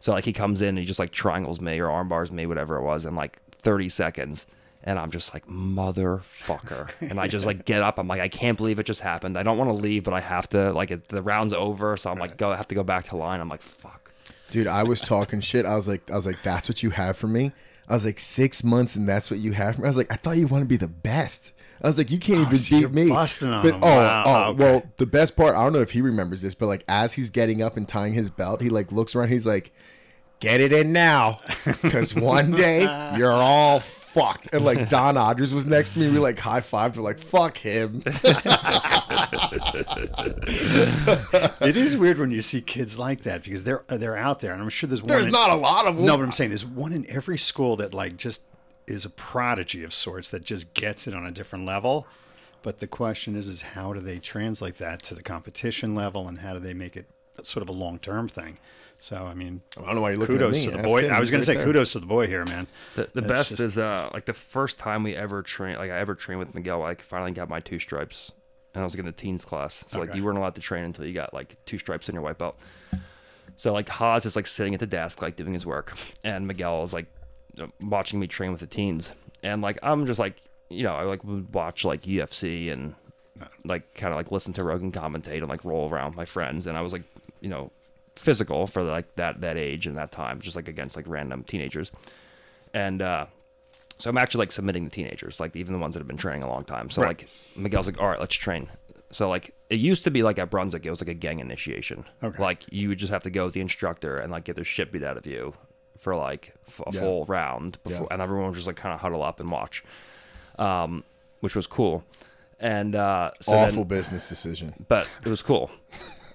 So like he comes in and he just like triangles me or arm bars me, whatever it was, in like 30 seconds. And I'm just like, motherfucker. And I just like get up. I'm like, I can't believe it just happened. I don't want to leave, but I have to. Like, it, the round's over. So I'm like, go, I have to go back to line. I'm like, fuck. dude. I was talking shit. I was like, I was like, that's what you have for me. I was like, six months, and that's what you have for me. I was like, I thought you want to be the best. I was like, you can't oh, even so beat you're me. busting on but, him. Oh, Wow, oh, okay. well, the best part, I don't know if he remembers this, but like as he's getting up and tying his belt, he like looks around. He's like, get it in now, because one day *laughs* you're all fucked. And like Don Odgers was next to me. We like high fived. We're like, fuck him. *laughs* It is weird when you see kids like that because they're uh, they're out there, and I'm sure there's one. There's in- not a lot of them. No, but I'm saying there's one in every school that like just is a prodigy of sorts that just gets it on a different level. But the question is, is how do they translate that to the competition level, and how do they make it sort of a long term thing? So I mean, I don't know why you're looking kudos at me. to the Ask boy. him. I was He's going right to say there. kudos to the boy here, man. The, the best just- is uh like the first time we ever trained, like I ever trained with Miguel, I finally got my two stripes, and I was like in the teens class. So like you weren't allowed to train until you got like two stripes in your white belt. So like Haas is like sitting at the desk, like doing his work, and Miguel is like watching me train with the teens, and like I'm just like you know I like would watch like UFC and like kind of like listen to Rogan commentate and like roll around with my friends, and I was like you know physical for like that that age and that time, just like against like random teenagers, and uh so I'm actually like submitting the teenagers, like even the ones that have been training a long time. So Right. like Miguel's like, all right, let's train. So like it used to be like at Brunswick, it was like a gang initiation. Okay. Like you would just have to go with the instructor and like get the shit beat out of you for like f- a Yeah. full round, before, Yeah. and everyone would just like kind of huddle up and watch, um, which was cool. And uh, so then- Awful business decision. but it was cool.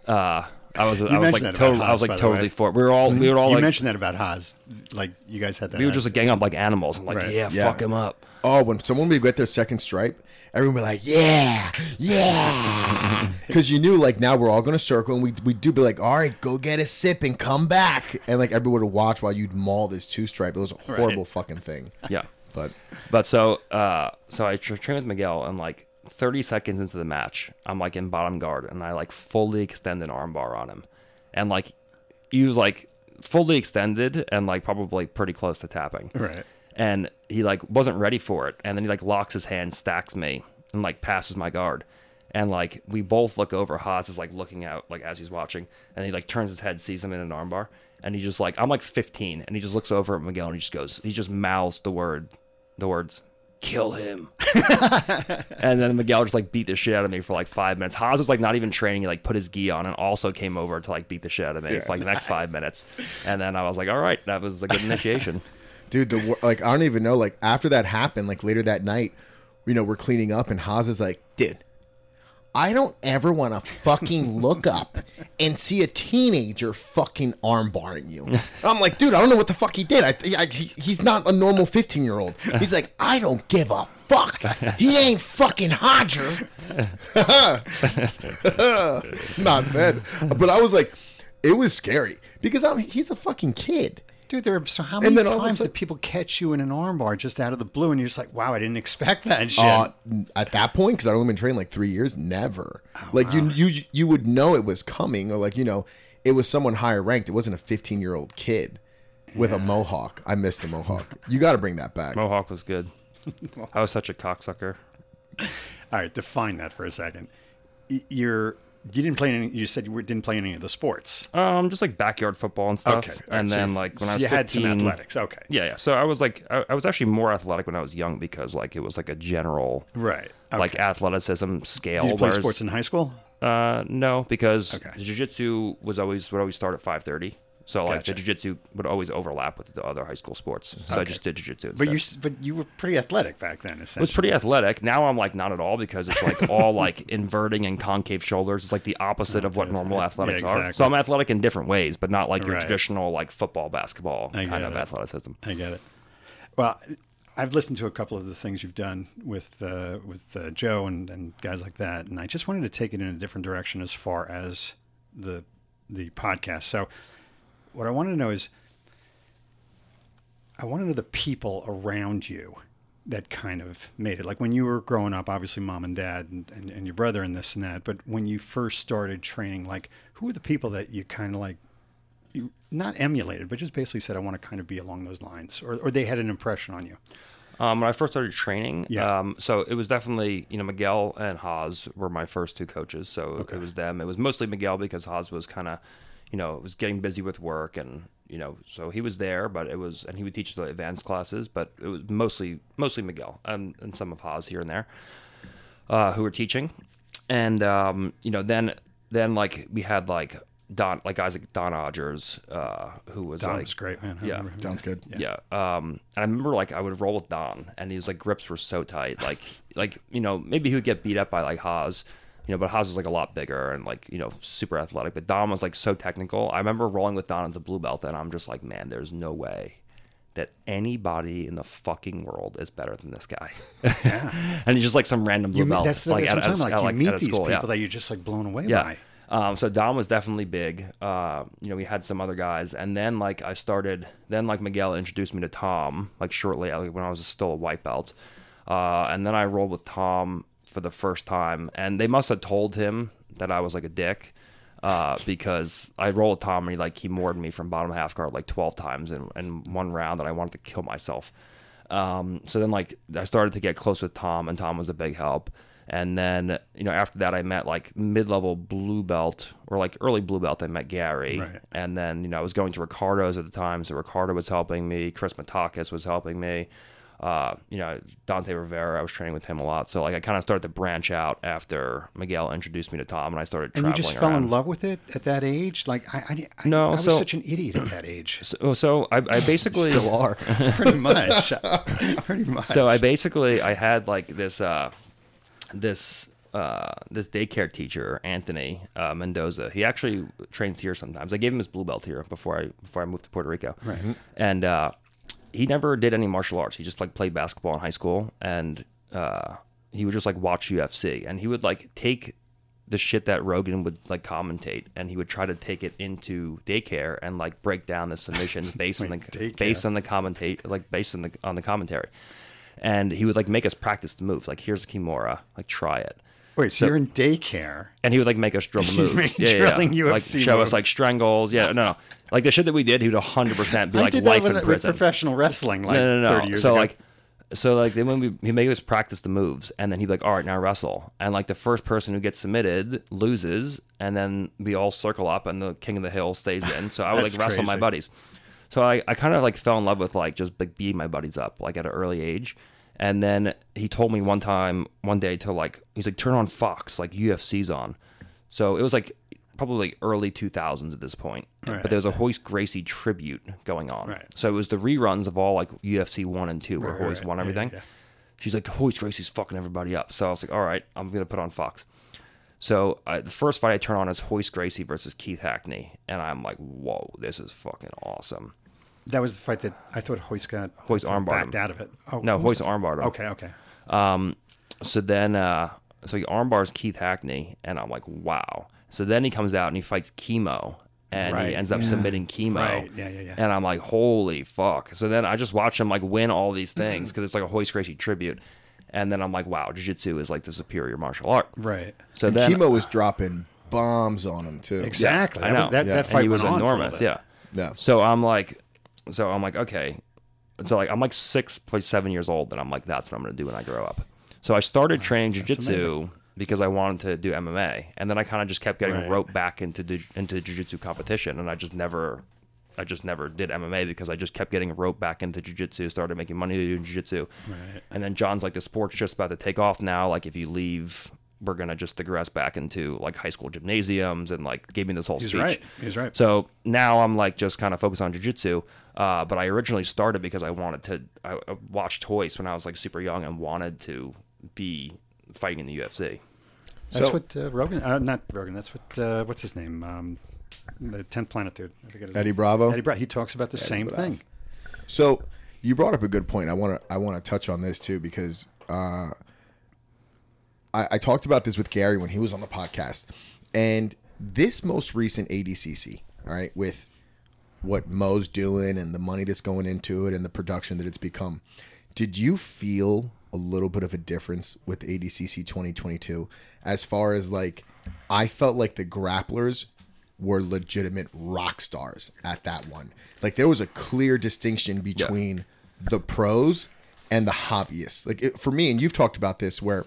Uh, I was I was like that about totally I was like totally for it. We were all we were all you like mentioned that about Haas, like you guys had that. we were just like gang up like animals. I'm like, Right. yeah, Yeah. fuck him up. Oh, when someone would get their second stripe, everyone would be like, "Yeah, yeah," *laughs* because you knew like now we're all gonna circle and we we do be like, "All right, go get a sip and come back," and like everyone would watch while you'd maul this two stripe. It was a horrible fucking thing. Yeah. But But so, uh, so I tra- trained with Miguel, and like 30 seconds into the match, I'm like in bottom guard, and I like fully extend an armbar on him, and like he was like fully extended and like probably pretty close to tapping, right. and he like wasn't ready for it, and then he like locks his hand, stacks me, and like passes my guard. And like we both look over, Haas is like looking out like as he's watching, and he like turns his head, sees him in an armbar, and he just like I'm like 15, and he just looks over at Miguel and he just goes, he just mouths the word the words "kill him," *laughs* and then Miguel just like beat the shit out of me for like five minutes. Haas was like not even training; he like put his gi on and also came over to like beat the shit out of me for like the next five minutes. And then I was like, "All right, that was a good initiation." *laughs* dude the like i don't even know like after that happened like later that night you know we're cleaning up and Haas is like dude i don't ever want to fucking look up and see a teenager fucking arm barring you. I'm like dude i don't know what the fuck he did. I, I he, he's not a normal 15 year old he's like i don't give a fuck. He ain't fucking hodger. *laughs* Not bad. But i was like it was scary because I'm, he's a fucking kid Dude, there are so how many then all of a times sudden- did people catch you in an armbar just out of the blue, and you're just like, "Wow, I didn't expect that shit." Uh, at that point, because I'd only been training like three years, never. like you, you, you would know it was coming, or like you know, it was someone higher ranked. It wasn't a 15 year old kid with a mohawk. I missed the mohawk. You got to bring that back. Mohawk was good. *laughs* I was such a cocksucker. All right, define that for a second. Y- You're you didn't play any. You said you didn't play any of the sports. Um, just like backyard football and stuff. Okay, and so then like when so I was you had some 15 athletics. Okay, Yeah, yeah. So I was like, I, I was actually more athletic when I was young because like it was like a general right. Okay. like athleticism scale. did you play whereas- sports in high school? Uh, no, because Okay. jiu-jitsu was always would always start at five thirty. So like Gotcha. the jiu-jitsu would always overlap with the other high school sports. So I just did jiu-jitsu. But you but you were pretty athletic back then. It was pretty athletic. Now I'm like not at all because it's like all like *laughs* inverting and concave shoulders. It's like the opposite of what normal athletics are. exactly. So I'm athletic in different ways, but not like your Right. traditional like football, basketball I kind of it. athleticism. I get it. Well, I've listened to a couple of the things you've done with uh, with uh, Joe and, and guys like that, and I just wanted to take it in a different direction as far as the the podcast. So, what I wanted to know is, I want to know the people around you that kind of made it. Like when you were growing up, obviously mom and dad and, and, and your brother and this and that. But when you first started training, like who were the people that you kind of like you not emulated, but just basically said, I want to kind of be along those lines, or, or they had an impression on you. Um, when I first started training, Yeah. um, so it was definitely you know Miguel and Haas were my first two coaches. So it was them. It was mostly Miguel because Haas was kind of, you know, it was getting busy with work and you know, so he was there, but it was and he would teach the advanced classes, but it was mostly mostly Miguel and, and some of Haas here and there, uh, who were teaching, and um, you know then then like we had like Don like guys like Don Odgers, uh, who was Don like was great, man. I yeah. remember him. Sounds good. yeah. Um, and I remember like I would roll with Don, and his like grips were so tight. Like, like you know, maybe he would get beat up by like Haas, you know, but Haas was like a lot bigger and like you know super athletic. But Don was like so technical. I remember rolling with Don as a blue belt, and I'm just like, man, there's no way that anybody in the fucking world is better than this guy. Yeah. *laughs* and he's just like some random blue You belt. that's the like, that's what I'm at- at-. Like, like, you meet these school, people yeah. that you're just like blown away Yeah. by. Um, so Dom was definitely big. Uh, you know, we had some other guys, and then like I started. Then like Miguel introduced me to Tom, like shortly like, when I was still a white belt, uh, and then I rolled with Tom for the first time, and they must have told him that I was like a dick. Uh, because I rolled Tom and he like he moored me from bottom half guard like twelve times in, in one round that I wanted to kill myself. Um, so then like I started to get close with Tom and Tom was a big help. And then, you know, after that I met like mid level blue belt or like early blue belt, I met Gary. Right. And then, you know, I was going to Ricardo's at the time, so Ricardo was helping me, Chris Matakas was helping me. Uh, you know, Dante Rivera, I was training with him a lot. So like I kind of started to branch out after Miguel introduced me to Tom and I started And you traveling just fell in love with it at that age? Like I, I, I, No, I was so- such an idiot at that age. So, so I, I basically Still are. *laughs* Pretty much. Pretty much. so I basically I had like this uh this uh this daycare teacher Anthony uh, Mendoza. He actually trains here sometimes. I gave him his blue belt here before I before I moved to Puerto Rico. Right. And uh he never did any martial arts. He just like played basketball in high school and uh he would just like watch UFC and he would like take the shit that Rogan would like commentate and he would try to take it into daycare and like break down the submissions *laughs* based on the daycare? based on the commentate like based on the on the commentary. And he would like make us practice the move. Like here's a Kimura, like try it. Wait, so, you're in daycare. And he would like make us drill *laughs* moves. making yeah, yeah, drilling yeah. Like UFC show moves. us like strangles. Yeah, no, no. Like the shit that we did, he would 100% be I like did life that in with, with prison. professional wrestling like no, no, 30 no. years So ago. like, so like then when we he made us practice the moves, and then he'd be like, "All right, now wrestle." And like the first person who gets submitted loses, and then we all circle up, and the king of the hill stays in. So I would *laughs* like wrestle my buddies. So I, I kind of like fell in love with like just like beating my buddies up like at an early age. And then he told me one time, one day to like, he's like, turn on Fox, like UFC's on. So it was like probably like early 2000s at this point. Right. But there was a Royce Gracie tribute going on. Right. So it was the reruns of all like UFC 1 and 2 where Right, Royce won Yeah, everything. yeah. She's like, Royce Gracie's fucking everybody up. So I was like, all right, I'm going to put on Fox. So uh, the first fight I turn on is Royce Gracie versus Keith Hackney. And I'm like, whoa, this is fucking awesome. That was the fight that I thought Royce got Royce armbarred backed him. out of it. Oh, No, who Royce was it? armbarred him. Okay, okay. So then, uh, so he armbars Keith Hackney, and I'm like, wow. So then he comes out and he fights Kimo, and Right, he ends up yeah. submitting Kimo. Right, yeah, yeah, yeah. And I'm like, holy fuck. So then I just watch him like win all these things *clears throat* because it's like a Royce Gracie tribute. And then I'm like, wow, Jiu Jitsu is like the superior martial art. Right. So And then Kimo was dropping bombs on him too. Exactly. I That, know. was- that, Yeah. that and fight he was went on for a enormous. Yeah. Yeah. So I'm like, so I'm like, okay. So like I'm like six, seven years old, and I'm like, that's what I'm gonna do when I grow up. So I started training jujitsu because I wanted to do MMA, and then I kind of just kept getting Right. roped back into into jujitsu competition, and I just never, I just never did MMA because I just kept getting roped back into jujitsu, started making money doing jujitsu, Right. and then John's like, the sport's just about to take off now. Like if you leave. We're gonna just digress back into like high school gymnasiums and like gave me this whole He's speech. right. He's right. So now I'm like just kind of focused on jujitsu. Uh, but I originally started because I wanted to. I, I watched Royce when I was like super young and wanted to be fighting in the UFC. That's So- what uh, Rogan, uh, not Rogan. That's what uh, what's his name? Um, the tenth planet dude. I forget his Eddie name. Bravo? Eddie Bravo. He talks about the same Bravo. thing. So you brought up a good point. I want to I want to touch on this too because uh, I, I talked about this with Gary when he was on the podcast, and this most recent ADCC, all right, with what Mo's doing and the money that's going into it and the production that it's become. Did you feel a little bit of a difference with ADCC 2022 as far as like I felt like the grapplers were legitimate rock stars at that one. Like there was a clear distinction between the pros and the hobbyists. Like it, for me and you've talked about this where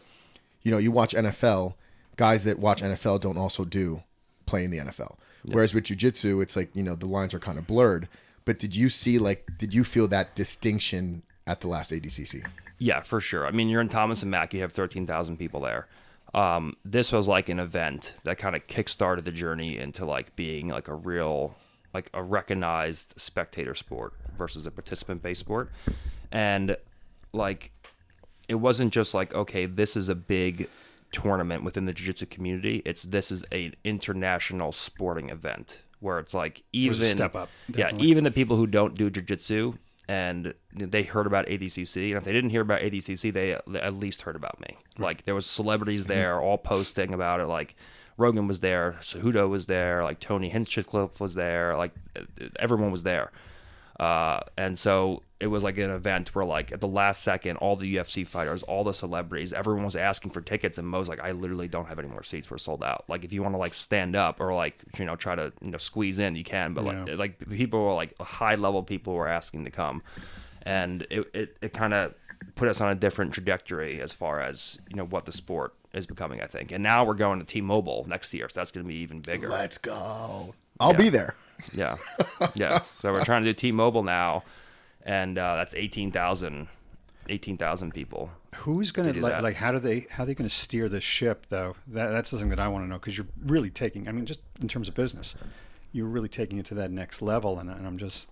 you know, you watch NFL, guys that watch NFL don't also do play in the NFL. Whereas with jujitsu, it's like, you know, the lines are kind of blurred. But did you see like did you feel that distinction at the last ADCC? Yeah, for sure. I mean, you're in Thomas and Mack. You have 13,000 people there. Um, this was like an event that kind of kickstarted the journey into like being like a real, like a recognized spectator sport versus a participant based sport. And like, it wasn't just like, okay, this is a big tournament within the jiu-jitsu community. It's this is an international sporting event where it's like even step up, yeah, even the people who don't do jiu-jitsu and they heard about ADCC, and if they didn't hear about ADCC, they at least heard about me. Like there was celebrities Mm-hmm. there, all posting about it. Like Rogan was there, Cejudo was there, like Tony Hinchcliffe was there, like everyone was there. Uh, and so it was like an event where like at the last second, all the UFC fighters, all the celebrities, everyone was asking for tickets, and Mo's like, I literally don't have any more seats. We're sold out. Like if you want to like stand up or like you know try to you know squeeze in, you can. But like Yeah. like people were like high level people were asking to come, and it it, it kind of put us on a different trajectory as far as you know what the sport is becoming. I think, and now we're going to T-Mobile next year, so that's going to be even bigger. Let's go. I'll be there. Yeah, yeah. So we're trying to do T-Mobile now, and uh, that's 18,000 18,000 people. Who's going to like, like? How do they? How are they going to steer this ship though? That, that's something that I want to know because you're really taking. I mean, just in terms of business, you're really taking it to that next level, and, and I'm just.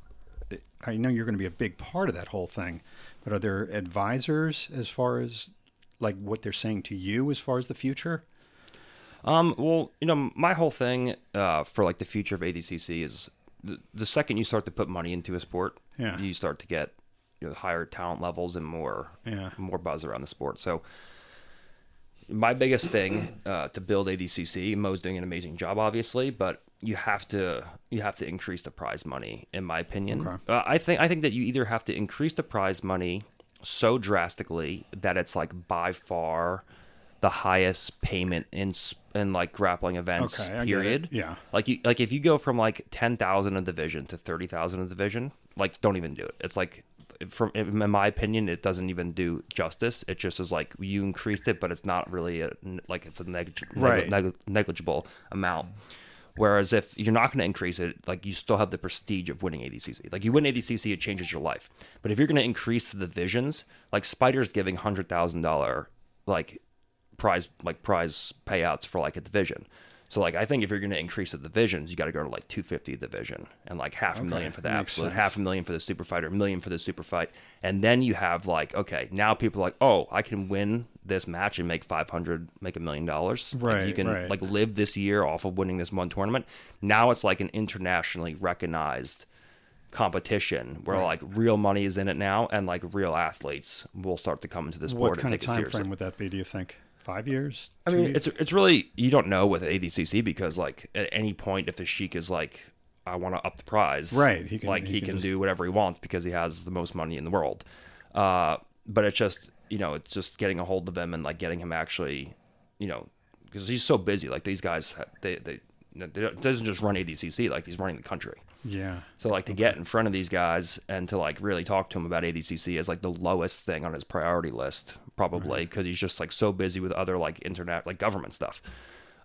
I know you're going to be a big part of that whole thing, but are there advisors as far as like what they're saying to you as far as the future? Um, well, you know, my whole thing uh, for like the future of ADCC is the, the second you start to put money into a sport, Yeah. you start to get you know, higher talent levels and more Yeah. more buzz around the sport. So my biggest thing uh, to build ADCC, Mo's doing an amazing job, obviously, but you have to you have to increase the prize money, in my opinion. Okay. Uh, I think I think that you either have to increase the prize money so drastically that it's like by far the highest payment in in like grappling events. Okay, I get it. period. Yeah. Like you like if you go from like ten thousand a division to thirty thousand a division, like don't even do it. It's like from in my opinion, it doesn't even do justice. It just is like you increased it, but it's not really a, like it's a neg- Right. neg- negligible amount. Whereas if you're not going to increase it, like you still have the prestige of winning ADCC. Like you win ADCC, it changes your life. But if you're going to increase the divisions, like Spider's giving hundred thousand dollar like prize like prize payouts for like a division. So like I think if you're going to increase the divisions, you got to go to like 250 division and like half a million for the absolute, sense. half a million for the super fighter, a million for the super fight, and then you have like okay, now people are like, oh, I can win this match and make 500, make a million dollars. Like, you can right. like live this year off of winning this one tournament. Now it's like an internationally recognized competition where like real money is in it now, and like real athletes will start to come into this sport What kind of time seriously. frame would that be? Do you think five years? I mean, years? it's it's really you don't know with ADCC because like at any point if the Sheik is like, I want to up the prize, Right, he can- like he he, can can, just- do whatever he wants because he has the most money in the world. Uh, but it's just you know it's just getting a hold of him and like getting him actually, you know, because he's so busy. Like these guys, they they. they don't- doesn't just run ADCC like he's running the country. Yeah. So like to get in front of these guys and to like really talk to him about ADCC is like the lowest thing on his priority list probably because he's just like so busy with other like internet like government stuff.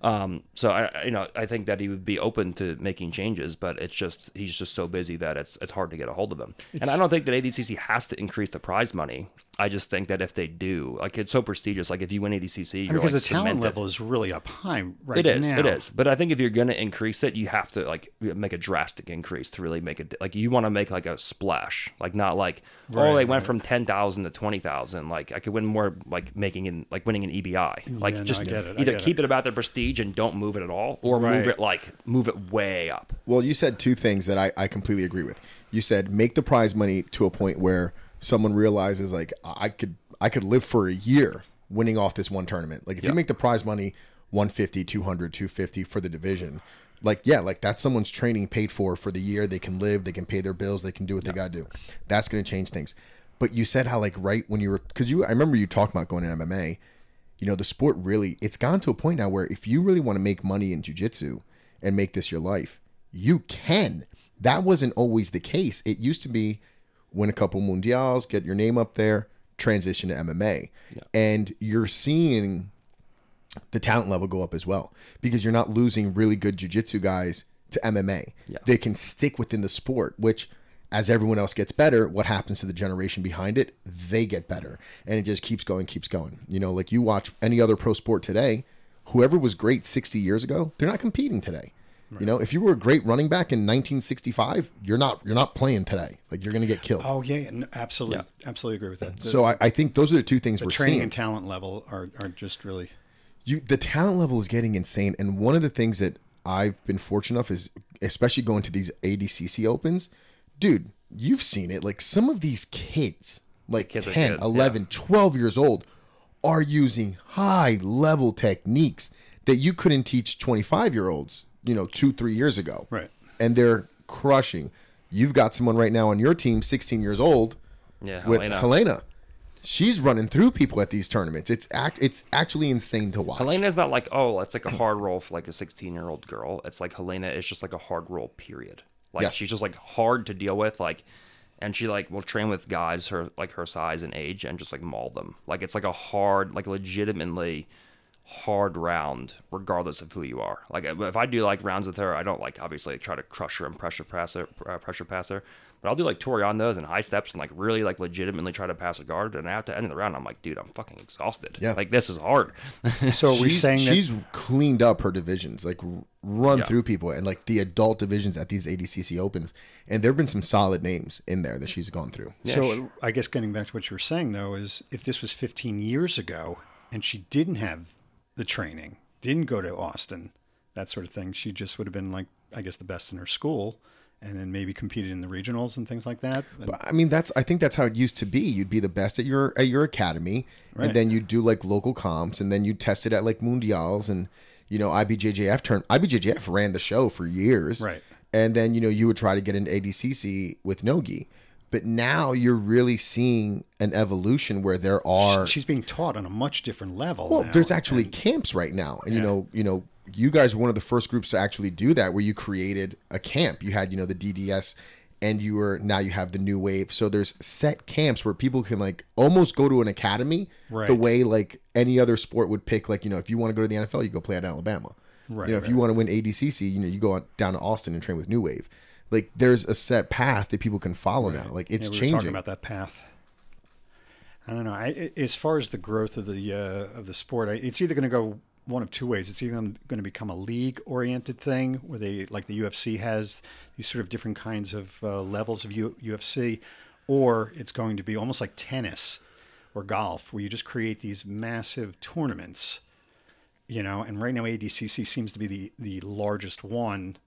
Um, so I I- you know I think that he would be open to making changes, but it's just he's just so busy that it's it's hard to get a hold of him. and I don't think that ADCC has to increase the prize money. I just think that if they do, like it's so prestigious. Like if you win ADCC, I you're mean, because like the talent cemented. level is really up high right It is. now. It is. But I think if you're going to increase it, you have to like make a drastic increase to really make it. Like you want to make like a splash, like not like oh they went right. from ten thousand to twenty thousand. Like I could win more, like making in like winning an EBI. Like Yeah, just I get it, either get keep it. it. about their prestige and don't move it at all, or Right. move it like move it way up. Well, you said two things that I, I completely agree with. You said make the prize money to a point where someone realizes like I could I could live for a year winning off this one tournament. Like if you make the prize money 150, 200, 250 for the division, like yeah, like that's someone's training paid for for the year. They can live, they can pay their bills, they can do what they got to do. That's going to change things. But you said how like right when you were cuz you I remember you talked about going to MMA you know the sport really it's gone to a point now where if you really want to make money in jiu-jitsu and make this your life you can that wasn't always the case it used to be win a couple mundials get your name up there transition to mma and you're seeing the talent level go up as well because you're not losing really good jiu-jitsu guys to MMA. Yeah. They can stick within the sport, which as everyone else gets better, what happens to the generation behind it? They get better. And it just keeps going, keeps going. You know, like you watch any other pro sport today, whoever was great 60 years ago, they're not competing today. You know, if you were a great running back in 1965, you're not you're not playing today. Like you're going to get killed. Oh yeah, yeah, no, absolutely, absolutely agree with that. The, so I, I think those are the two things the we're training seeing. and talent level are, are just really you the talent level is getting insane and one of the things that i've been fortunate enough is especially going to these adcc opens dude you've seen it like some of these kids like Kids 10 good, 11 12 years old are using high level techniques that you couldn't teach 25 year olds you know two three years ago Right. and they're crushing you've got someone right now on your team 16 years old Yeah, with Helena. helena she's running through people at these tournaments it's act it's actually insane to watch Helena's not like oh, it's like a hard roll for like a 16 year old girl. It's like Helena is just like a hard roll. Period. Like Yes. she's just like hard to deal with. Like, and she like will train with guys her like her size and age and just like maul them. Like it's like a hard, like legitimately hard round, regardless of who you are. Like if I do like rounds with her, I don't like obviously try to crush her and pressure pass her, uh, pressure pass her. But I'll do like toreandos and high steps and like really like legitimately try to pass a guard. And at the end of the round, I'm like, dude, I'm fucking exhausted. Yeah. Like this is hard. *laughs* So are we she's, saying that she's cleaned up her divisions, like run Yeah. through people and like the adult divisions at these ADCC opens, and there've been some solid names in there that she's gone through. Yeah, so sh- I guess getting back to what you were saying though is if this was 15 years ago and she didn't have the training, didn't go to Austin, that sort of thing, she just would have been like I guess the best in her school and then maybe competed in the regionals and things like that. But I mean, that's I think that's how it used to be. You'd be the best at your at your academy, Right. and then you'd do like local comps, and then you test it at like mundials and you know IBJJF turn IBJJF ran the show for years, Right. And then you know you would try to get into ADCC with Nogi, but now you're really seeing an evolution where there are she's being taught on a much different level. Well, now, there's actually and- camps right now, and you know, you know, you guys were one of the first groups to actually do that, where you created a camp. You had, you know, the DDS, and you were now you have the new wave. So there's set camps where people can like almost go to an academy, right. the way like any other sport would pick. Like you know, if you want to go to the NFL, you go play at Alabama. Right, you know, if you want to win ADCC, you know, you go on, down to Austin and train with New Wave. Like there's a set path that people can follow now. Like it's Yeah, we changing. talking about that path. I don't know. I, as far as the growth of the uh, of the sport, I, it's either going to go one of two ways. It's either going to become a league oriented thing where they like the UFC has these sort of different kinds of uh, levels of U, UFC, or it's going to be almost like tennis or golf where you just create these massive tournaments. You know, and right now ADCC seems to be the the largest one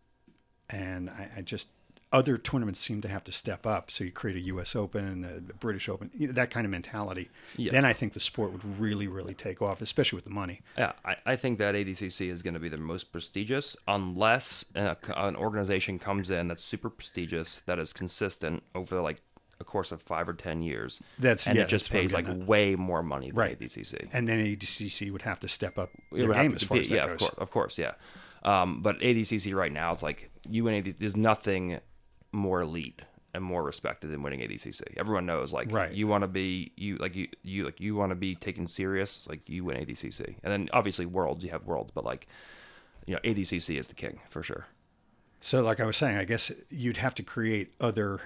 and I, I just other tournaments seem to have to step up. So you create a U.S. Open, a British Open, you know, that kind of mentality. Yeah. Then I think the sport would really, really take off, especially with the money. Yeah, I, I think that ADCC is going to be the most prestigious unless uh, an organization comes in that's super prestigious, that is consistent over like a course of five or ten years. That's- and yeah, it just that's what I'm pays like at. way more money than Right. ADCC. And then ADCC would have to step up their game as far as that yeah, goes. of course, of course, yeah. Um, but ADCC right now, is like you win ADCC. There's nothing more elite and more respected than winning ADCC. Everyone knows, like, Right. you want to be you like you you like you want to be taken serious, like you win ADCC, and then obviously Worlds, you have Worlds, but like, you know, ADCC is the king for sure. So, like I was saying, I guess you'd have to create other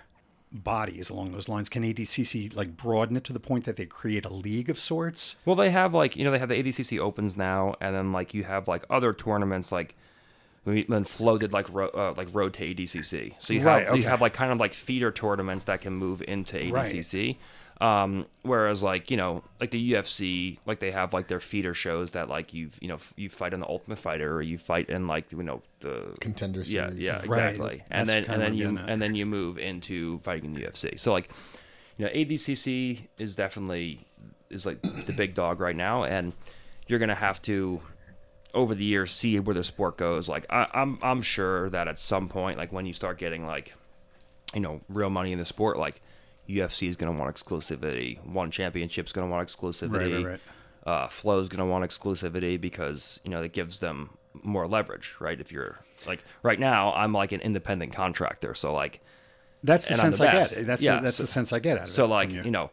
bodies along those lines. Can ADCC like broaden it to the point that they create a league of sorts? Well, they have like you know they have the ADCC Opens now, and then like you have like other tournaments like then floated like ro- uh, like road to ADCC. So you Right, have you have like kind of like feeder tournaments that can move into ADCC. Um, whereas like you know like the UFC like they have like their feeder shows that like you've you know f- you fight in the Ultimate Fighter or you fight in like you know the Contender yeah series. yeah Right. exactly and That's then and then you I'm at. and then you move into fighting in the UFC. So like, you know, ADCC is definitely is like the big dog right now, and you're gonna have to over the years see where the sport goes. Like I, I'm I'm sure that at some point, like when you start getting like, you know, real money in the sport, like UFC is gonna want exclusivity. One championship's gonna want exclusivity. right, right. Uh, Flow's gonna want exclusivity because you know it gives them more leverage, right? If you're like right now, I'm like an independent contractor, so like That's the sense the I get. That's Yeah, the, that's so- the sense I get out of it. So like you. you know,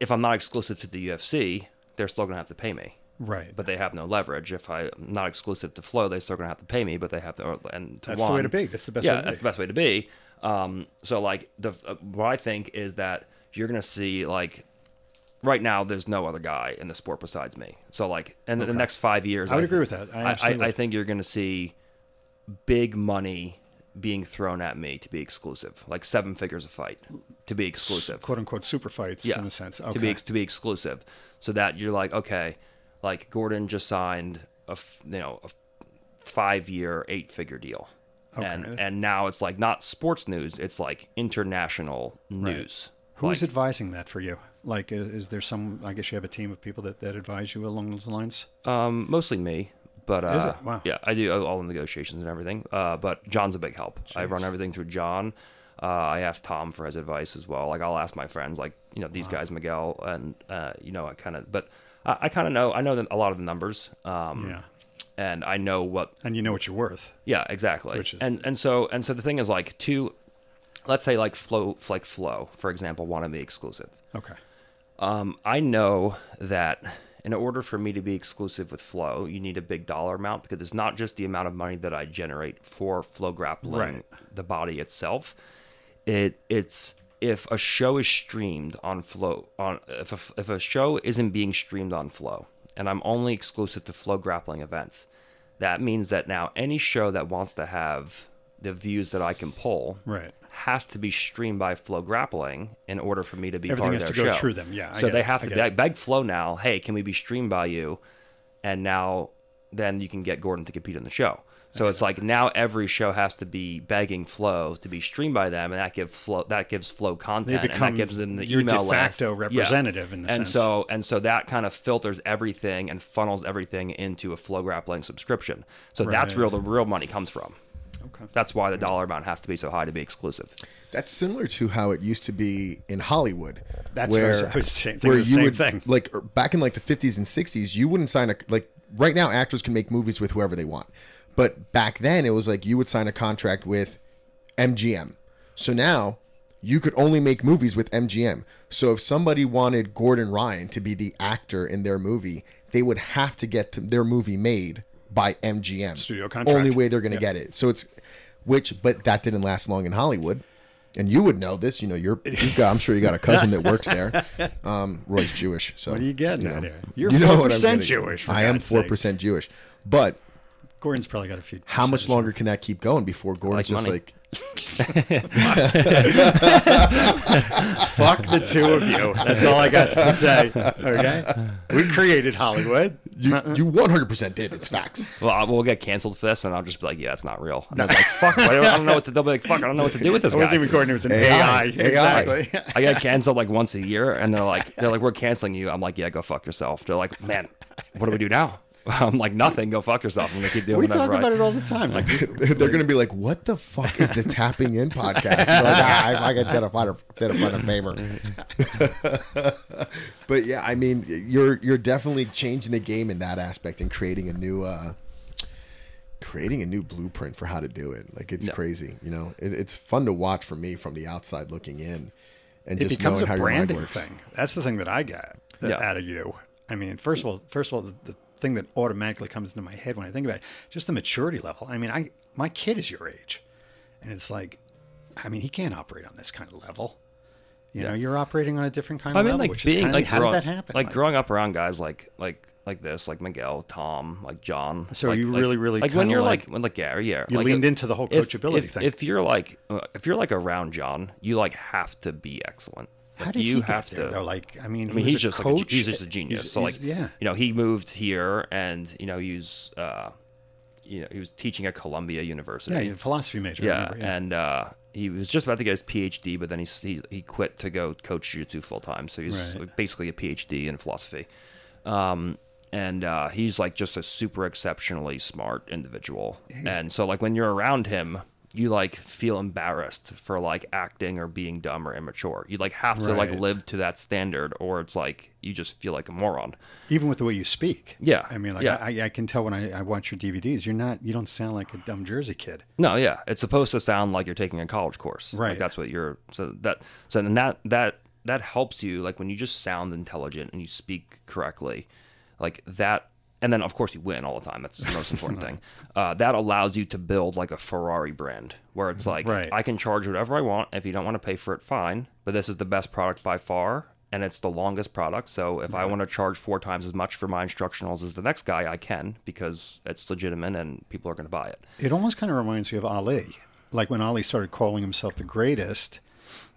if I'm not exclusive to the UFC, they're still gonna have to pay me. Right? But they have no leverage. If I'm not exclusive to Flow, they're still gonna have to pay me. But they have to. Or, and to That's the way to be. That's the best yeah, way to that's be. the best way to be. Um, so like the uh, what I think is that you're gonna see like right now there's no other guy in the sport besides me. So like in the next five years, I would thi- agree with that. I I, I, I think you're gonna see big money being thrown at me to be exclusive, like seven figures a fight to be exclusive quote unquote super fights yeah, in a sense. to be to be exclusive, so that you're like, okay, like Gordon just signed a you know a five year eight figure deal, and Okay. and now it's like not sports news, it's like international news. Who's like, advising that for you? Like, is, is there some? I guess you have a team of people that, that advise you along those lines. um mostly me, but uh, Wow. yeah, I do all the negotiations and everything. Uh, but John's a big help. I run everything through John. Uh, I ask Tom for his advice as well. Like I'll ask my friends, like you know these guys, Miguel, and uh, you know I kind of, but I, I kind of know. I know that a lot of the numbers. Um, Yeah. and I know what And you know what you're worth. yeah exactly Which is- and and so and so the thing is like to let's say like flow like flow for example want to be exclusive Okay. um, I know that in order for me to be exclusive with Flow, you need a big dollar amount because it's not just the amount of money that I generate for Flow grappling Right. the body itself. It it's if a show is streamed on Flow on if a, if a show isn't being streamed on Flow and I'm only exclusive to Flow grappling events, that means that now any show that wants to have the views that I can pull Right. has to be streamed by Flow Grappling in order for me to be Everything part of has to go show. through them. Yeah, I so they it. have to beg, beg Flow now. Hey, can we be streamed by you? And now, then you can get Gordon to compete on the show. So it's like now every show has to be begging Flow to be streamed by them, and that gives Flow that gives Flow content, and become that gives them the your de email list. facto Yeah. representative in the and sense. so and so that kind of filters everything and funnels everything into a Flow Grappling subscription. So that's Right. real. The real money comes from. Okay. That's why the dollar amount has to be so high to be exclusive. That's similar to how it used to be in Hollywood. That's what I was- saying- thinking where the you same would, thing. Like er, back in like the 50s and 60s, you wouldn't sign a like right now actors can make movies with whoever they want. But back then it was like you would sign a contract with MGM. So now you could only make movies with MGM. So if somebody wanted Gordon Ryan to be the actor in their movie, they would have to get their movie made by MGM. Studio contract. Only way they're going to Yeah. get it. So it's which, but that didn't last long in Hollywood. And you would know this. You know, you're. Got. I'm sure you got a cousin that works there. *laughs* Um, Roy's Jewish. So What are you getting know, at here? You're you know 4% Jewish, I am four percent Jewish. But Gordon's probably got a few. how much longer can that keep going before Gordon's like just money. like? *laughs* Fuck the two of you. That's all I got to say. Okay, we created Hollywood. You you 100 percent did. It's facts. Well, I- we'll get canceled for this, and I'll just be like, "Yeah, that's not real." And they'll like, "Fuck, I don't, know what to." They'll be like, "Fuck, I don't know what to do with this It wasn't guy." even Gordon. It was an AI. AI. AI. Exactly. I get canceled like once a year, and they're like, "They're like, we're canceling you." I'm like, "Yeah, go fuck yourself." They're like, "Man, what do we do now?" *laughs* I'm like, "Nothing. Go fuck yourself." I'm gonna keep doing that. we whatever. talk I- about it all the time. *laughs* Like, *laughs* They're gonna be like, "What the fuck is the tapping in podcast?" You're like, ah, I, I can identify a identify a favor. but yeah, I mean, you're you're definitely changing the game in that aspect and creating a new uh, creating a new blueprint for how to do it. Like it's Yeah. crazy, you know. It, it's fun to watch for me from the outside looking in, and it just becomes knowing a how your mind branding works. thing. That's the thing that I got that, Yeah. out of you. I mean, first of all, first of all, the, the thing that automatically comes into my head when I think about it, just the maturity level. I mean, I my kid is your age, and it's like, I mean, he can't operate on this kind of level. You know, you're operating on a different kind of I mean, level, like which is being kind like of, how growing, did that happen? like growing up around guys like like like this, like Miguel, Tom, like John. So like, you like- really, really like when you're like- like, when like Gary, yeah, You like, leaned uh, into the whole coachability if, thing. If you're like uh, if you're like around John, you like have to be excellent. How did you he have get there, to. though? Like, I mean, I mean, he's just like a, coach. he's just a genius. He's- so like, yeah, you know, he moved here, and you know, he was, uh, you know, he was teaching at Columbia University. yeah, he's a philosophy major. Yeah, remember, yeah. and uh, he was just about to get his PhD, but then he he, he quit to go coach jiu-jitsu full time. So he's Right. basically a PhD in philosophy. Um, and uh, he's like just a super exceptionally smart individual. And so like when you're around him, you like feel embarrassed for like acting or being dumb or immature. You like have to like live to that standard, or it's like you just feel like a moron. even with the way you speak. Yeah, I mean, like yeah. I, I can tell when I, I watch your DVDs, you're not, you don't sound like a dumb Jersey kid. No, yeah, it's supposed to sound like you're taking a college course. Like, Right. that's what you're. So that so and that that that helps you like when you just sound intelligent and you speak correctly, like that. And then of course you win all the time. That's the most important thing. *laughs* Uh, that allows you to build like a Ferrari brand where it's like Right. I can charge whatever I want. If you don't want to pay for it, fine. But this is the best product by far. And it's the longest product. So if I want to charge four times as much for my instructionals as the next guy, I can because it's legitimate and people are going to buy it. It almost kind of reminds me of Ali. Like when Ali started calling himself the greatest,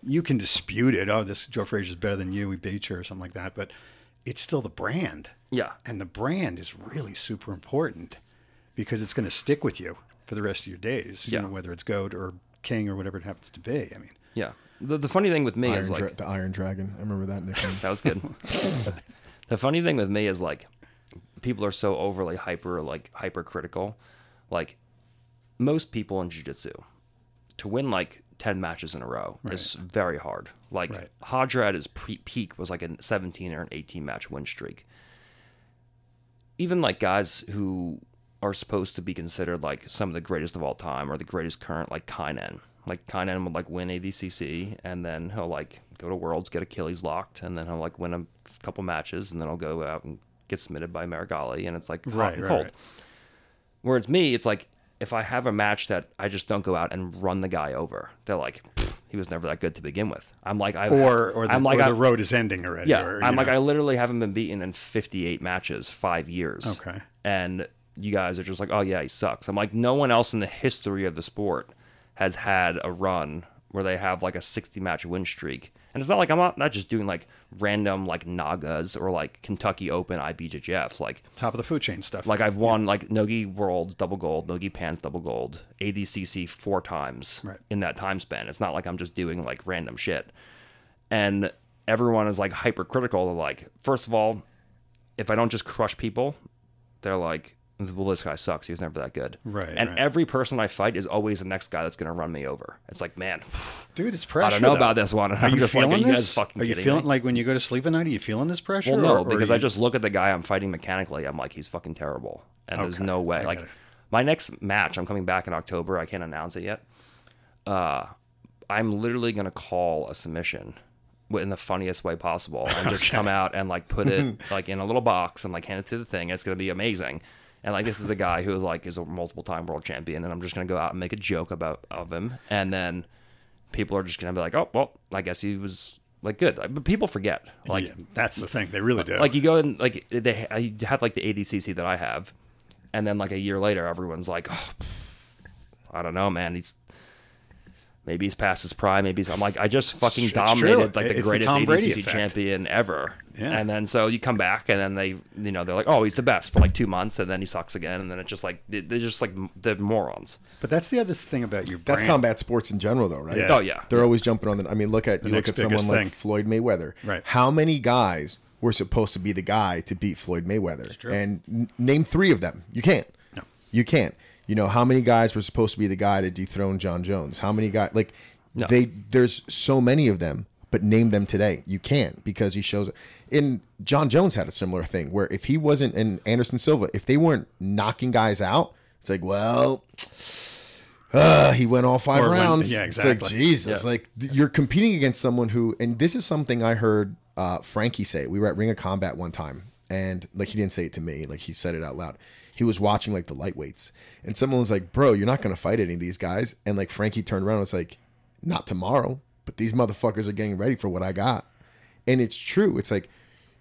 you can dispute it. Oh, this Joe Frazier's better than you. We beat you or something like that. But it's still the brand. Yeah. And the brand is really super important because it's going to stick with you for the rest of your days. You Yeah. know, whether it's goat or king or whatever it happens to be. I mean, Yeah. The, the funny thing with me Iron is like Dra- the Iron Dragon. I remember that nickname. *laughs* that was good. *laughs* the funny thing with me is like people are so overly hyper like hypercritical. Like most people in jiu-jitsu to win like 10 matches in a row is very hard. Like Right. Hadra at his pre- peak was like a 17 or an 18 match win streak. Even like guys who are supposed to be considered like some of the greatest of all time or the greatest current like Kaynan. Like Kaynan would like win ADCC and then he'll like go to Worlds, get Achilles locked, and then he'll like win a couple matches and then he'll go out and get submitted by Meregali and it's like hot Right, and right, cold. right. Whereas me, it's like if I have a match that I just don't go out and run the guy over, they're like, "Pfft, he was never that good to begin with. I'm like, I or or the, I'm like, or I- the road is ending already. yeah, or, I'm you like. I literally haven't been beaten in 58 matches, five years. Okay. And you guys are just like, oh yeah, he sucks. I'm like, no one else in the history of the sport has had a run where they have like a 60 match win streak. And it's not like I'm not, not just doing like random like Nagas or like Kentucky Open IBJJFs. Like top of the food chain stuff. like I've won like Nogi World double gold, Nogi Pans double gold, ADCC four times Right. in that time span. It's not like I'm just doing like random shit. And everyone is like hypercritical. They're like, first of all, if I don't just crush people, they're like, well, this guy sucks. He was never that good. Right, And right. every person I fight is always the next guy that's going to run me over. It's like, man, *sighs* dude, it's pressure. I don't know though. about this one. And Are I'm you just like, feeling guys this? Are you feeling me? like when you go to sleep at night? Are you feeling this pressure? Well, no, or- or because you- I just look at the guy I'm fighting mechanically. I'm like, he's fucking terrible, and there's no way. Like, it. my next match, I'm coming back in October. I can't announce it yet. Uh, I'm literally gonna call a submission in the funniest way possible, and just come out and like put it *laughs* like in a little box and like hand it to the thing. It's gonna be amazing, And like this is a guy who like is a multiple time world champion, and I'm just gonna go out and make a joke about of him, and then people are just gonna be like, oh well, I guess he was like good. But people forget, like yeah, that's the thing. They really do. like you go and like they I have like the ADCC that I have, and then like a year later, everyone's like, oh, I don't know, man. He's maybe he's past his prime. Maybe he's, I'm like I just fucking It's dominated true. like the It's greatest Tom Brady ADCC effect. champion ever. Yeah. And then so you come back, and then they you know they're like, oh, he's the best for like two months, and then he sucks again, and then it's just like they- they're just like they're morons. but that's the other thing about your That's brand. combat sports in general, though, right? Yeah. Oh yeah, They're always jumping on the. I mean, look at you look at someone biggest like. Floyd Mayweather. Right. How many guys were supposed to be the guy to beat Floyd Mayweather? true. And n- name three of them. You can't. No. You can't. You know how many guys were supposed to be the guy to dethrone Jon Jones? How many guys? Like they there's so many of them, but name them today. You can't because he shows. In Jon Jones had a similar thing where if he wasn't and Anderson Silva, if they weren't knocking guys out, it's like well. Uh, he went all five Or when- rounds. yeah, It's like, exactly. Jesus, Yeah. like th- you're competing against someone who, and this is something I heard uh, Frankie say. We were at Ring of Combat one time, and like he didn't say it to me, like he said it out loud. He was watching like the lightweights, and someone was like, "Bro, you're not gonna fight any of these guys." And like Frankie turned around and was like, "Not tomorrow, but these motherfuckers are getting ready for what I got." And it's true. It's like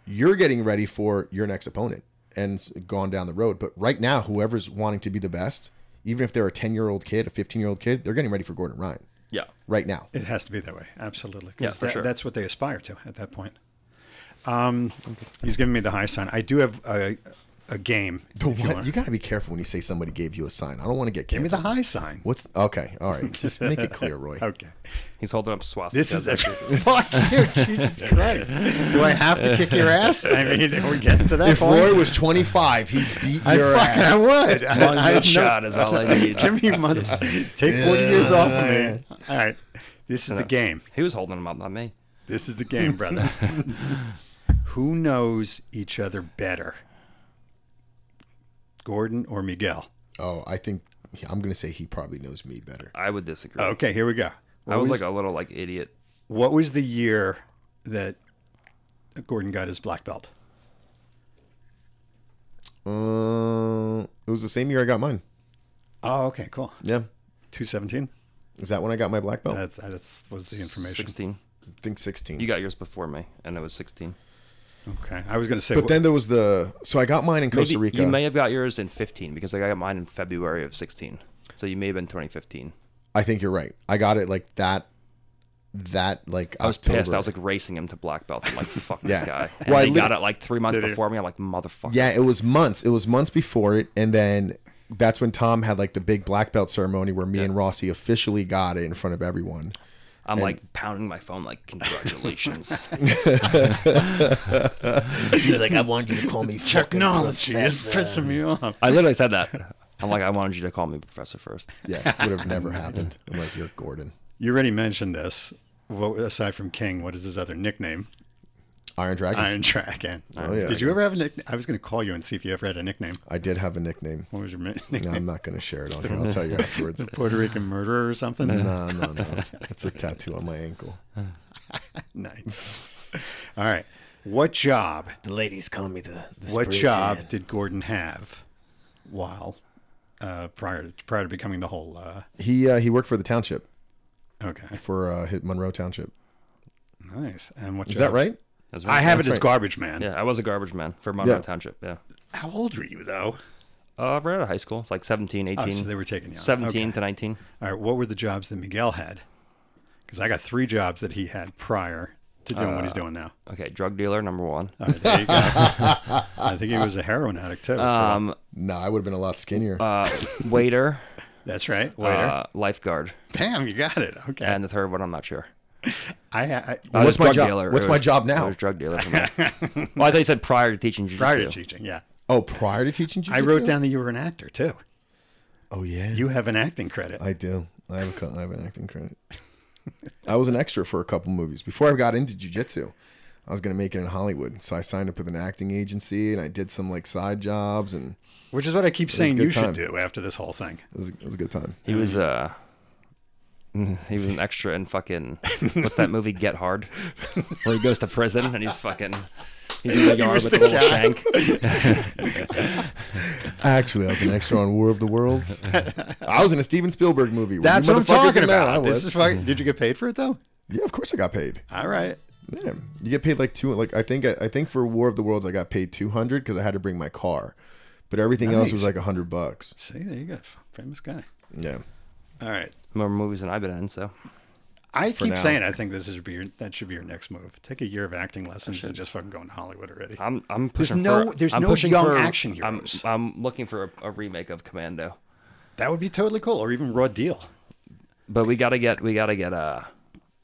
you're getting ready for your next opponent and gone down the road. But right now, whoever's wanting to be the best, even if they're a 10 year old kid, a 15 year old kid, they're getting ready for Gordon Ryan yeah. right now. It has to be that way, absolutely. 'cause Yeah, for that- sure. That's what they aspire to at that point. Um, he's giving me the high sign. I do have a, a game. The if you. You, got to be careful when you say somebody gave you a sign. I don't want to get Give me the high sign. What's okay? All right, just make it clear, Roy. *laughs* Okay. He's holding up swastikas. This is the That's- *laughs* fuck you, Jesus Christ. Do I have to kick your ass? I mean, are we getting to that If point? Roy was 25, he'd beat I, your ass. *laughs* I would. I, One I good have no- shot is all I need. Give me mother. Take 40 years off of me. All right. This is the game. He was holding him up, not me. This is the game, brother. Who knows each other better? Gordon or Miguel? Oh, I think I'm gonna say he probably knows me better. I would disagree. Okay, here we go. What I was, like a little like idiot. what was the year that Gordon got his black belt? Uh, it was the same year I got mine. Oh, okay, cool. Yeah, 217? is that when I got my black belt? That, that was the information. 16. I think 16. You got yours before me, and it was 16. Okay. I was going to say, but then there was the so I got mine in Costa Maybe Rica. you may have got yours in 15 because I got mine in February of 16. So you may have been 2015. I think you're right. I got it like that. That like I was October. pissed. I was like racing him to black belt. I'm like, fuck this guy. And Well, I he lit- got it like three months before me. I'm like, motherfucker. Yeah, it was months. It was months before it, and then that's when Tom had like the big black belt ceremony where me and Rossi officially got it in front of everyone. I'm like pounding my phone, like, congratulations. *laughs* He's like, I wanted you to call me *laughs* technology is pissing me off. I literally said that. I'm like, I wanted you to call me professor first. Yeah, would have never happened. I'm like, you're Gordon. You already mentioned this. What, aside from King, what is his other nickname? Iron Dragon. Iron Dragon. Oh, yeah. Did you ever have a nickname? I was going to call you and see if you ever had a nickname. I did have a nickname. What was your mi- No, nickname? I'm not going to share it on here. *laughs* I'll tell you afterwards. Puerto Rican murderer or something? No, no, no. It's a tattoo on my ankle. *laughs* Nice. All right. What job? The ladies call me the. the What job did Gordon have while uh, prior to, prior to becoming the whole? Uh, He uh, he worked for the township okay, for uh, Monroe Township. nice. And what? Is that job? Right? I have it That's as right. garbage man. Yeah, I was a garbage man for Monroe Yeah. Township. Yeah. How old were you though? Uh, right out of high school. It's like 17, 18. Oh, so they were taking you. on. 17 Okay. to 19. All right. What were the jobs that Miguel had? Because I got three jobs that he had prior to doing what he's Uh, doing now. Okay, drug dealer, number one. All right, there you go. *laughs* I think he was a heroin addict too. for a. Um, No, I would have been a lot skinnier. uh, waiter, That's right. Waiter. uh, lifeguard, Bam, you got it. Okay. and the third one, I'm not sure. I, I Uh, What's was my drug job? Dealer. What's my job now? It was drug dealer *laughs* well, I thought you said prior to teaching jiu-jitsu. prior to teaching, yeah. oh, prior to teaching I jiu-jitsu? I wrote down that you were an actor too. Oh yeah, You have an acting credit. I do. I have a, co- I have an acting credit. I was an extra for a couple movies before I got into jujitsu. I was gonna make it in Hollywood, so I signed up with an acting agency and I did some like side jobs, and Which is what I keep saying you time. should do after this whole thing. it was, it was a good time. He was uh Mm, he was an extra in fucking what's that movie Get Hard, *laughs* where he goes to prison and he's fucking he's in the yard with a little shank. *laughs* Actually, I was an extra on War of the Worlds. I was in a Steven Spielberg movie. Were That's you what I'm motherfuckers talking in that? about. I This was. is fucking, did you get paid for it though? Yeah, of course I got paid. All right. Yeah, you get paid like two. Like I think I think for War of the Worlds I got paid two hundred because I had to bring my car, but everything else was Nice. like a hundred bucks. See, there you go. Famous guy. Yeah, All right. More movies than I've been in, so I keep now. saying I think this is your that should be your next move. Take a year of acting lessons and just fucking go into Hollywood already. I'm I'm There's pushing no- for there's I'm no young for, action I'm, heroes. I'm looking for a, a remake of Commando, That would be totally cool, or even Raw Deal. but we gotta get we gotta get a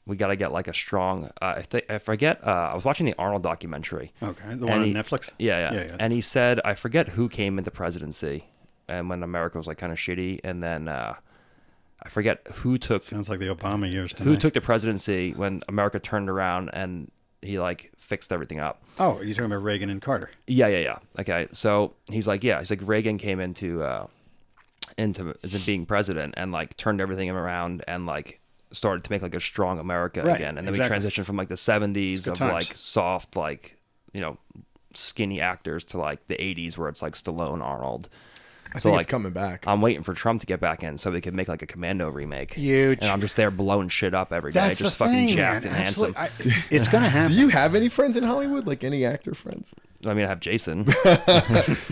we gotta get like a strong. Uh, I think I forget. Uh, I was watching the Arnold documentary. Okay, the one on he- Netflix. Yeah, yeah, Yeah, yeah. And he said, I forget who came into presidency, and when America was like kind of shitty, and then uh, I forget who took Sounds like the Obama years to who me. took the presidency when America turned around and he like fixed everything up. Oh, you're talking about Reagan and Carter. Yeah, yeah, yeah. Okay, so he's like, yeah, he's like Reagan came into uh, into, into being president and like turned everything around and like started to make like a strong America Right, again, and then exactly. we transitioned from like the '70s of times. like soft, like you know, skinny actors to like the '80s where it's like Stallone, Arnold. I So, think like, it's coming back. I'm waiting for Trump to get back in so we can make like a Commando remake. Huge. And I'm just there blowing shit up every day, That's just the fucking thing, jacked man. and handsome. I, it's gonna happen. *laughs* Do you have any friends in Hollywood? Like any actor friends? I mean, I have Jason. *laughs* *laughs*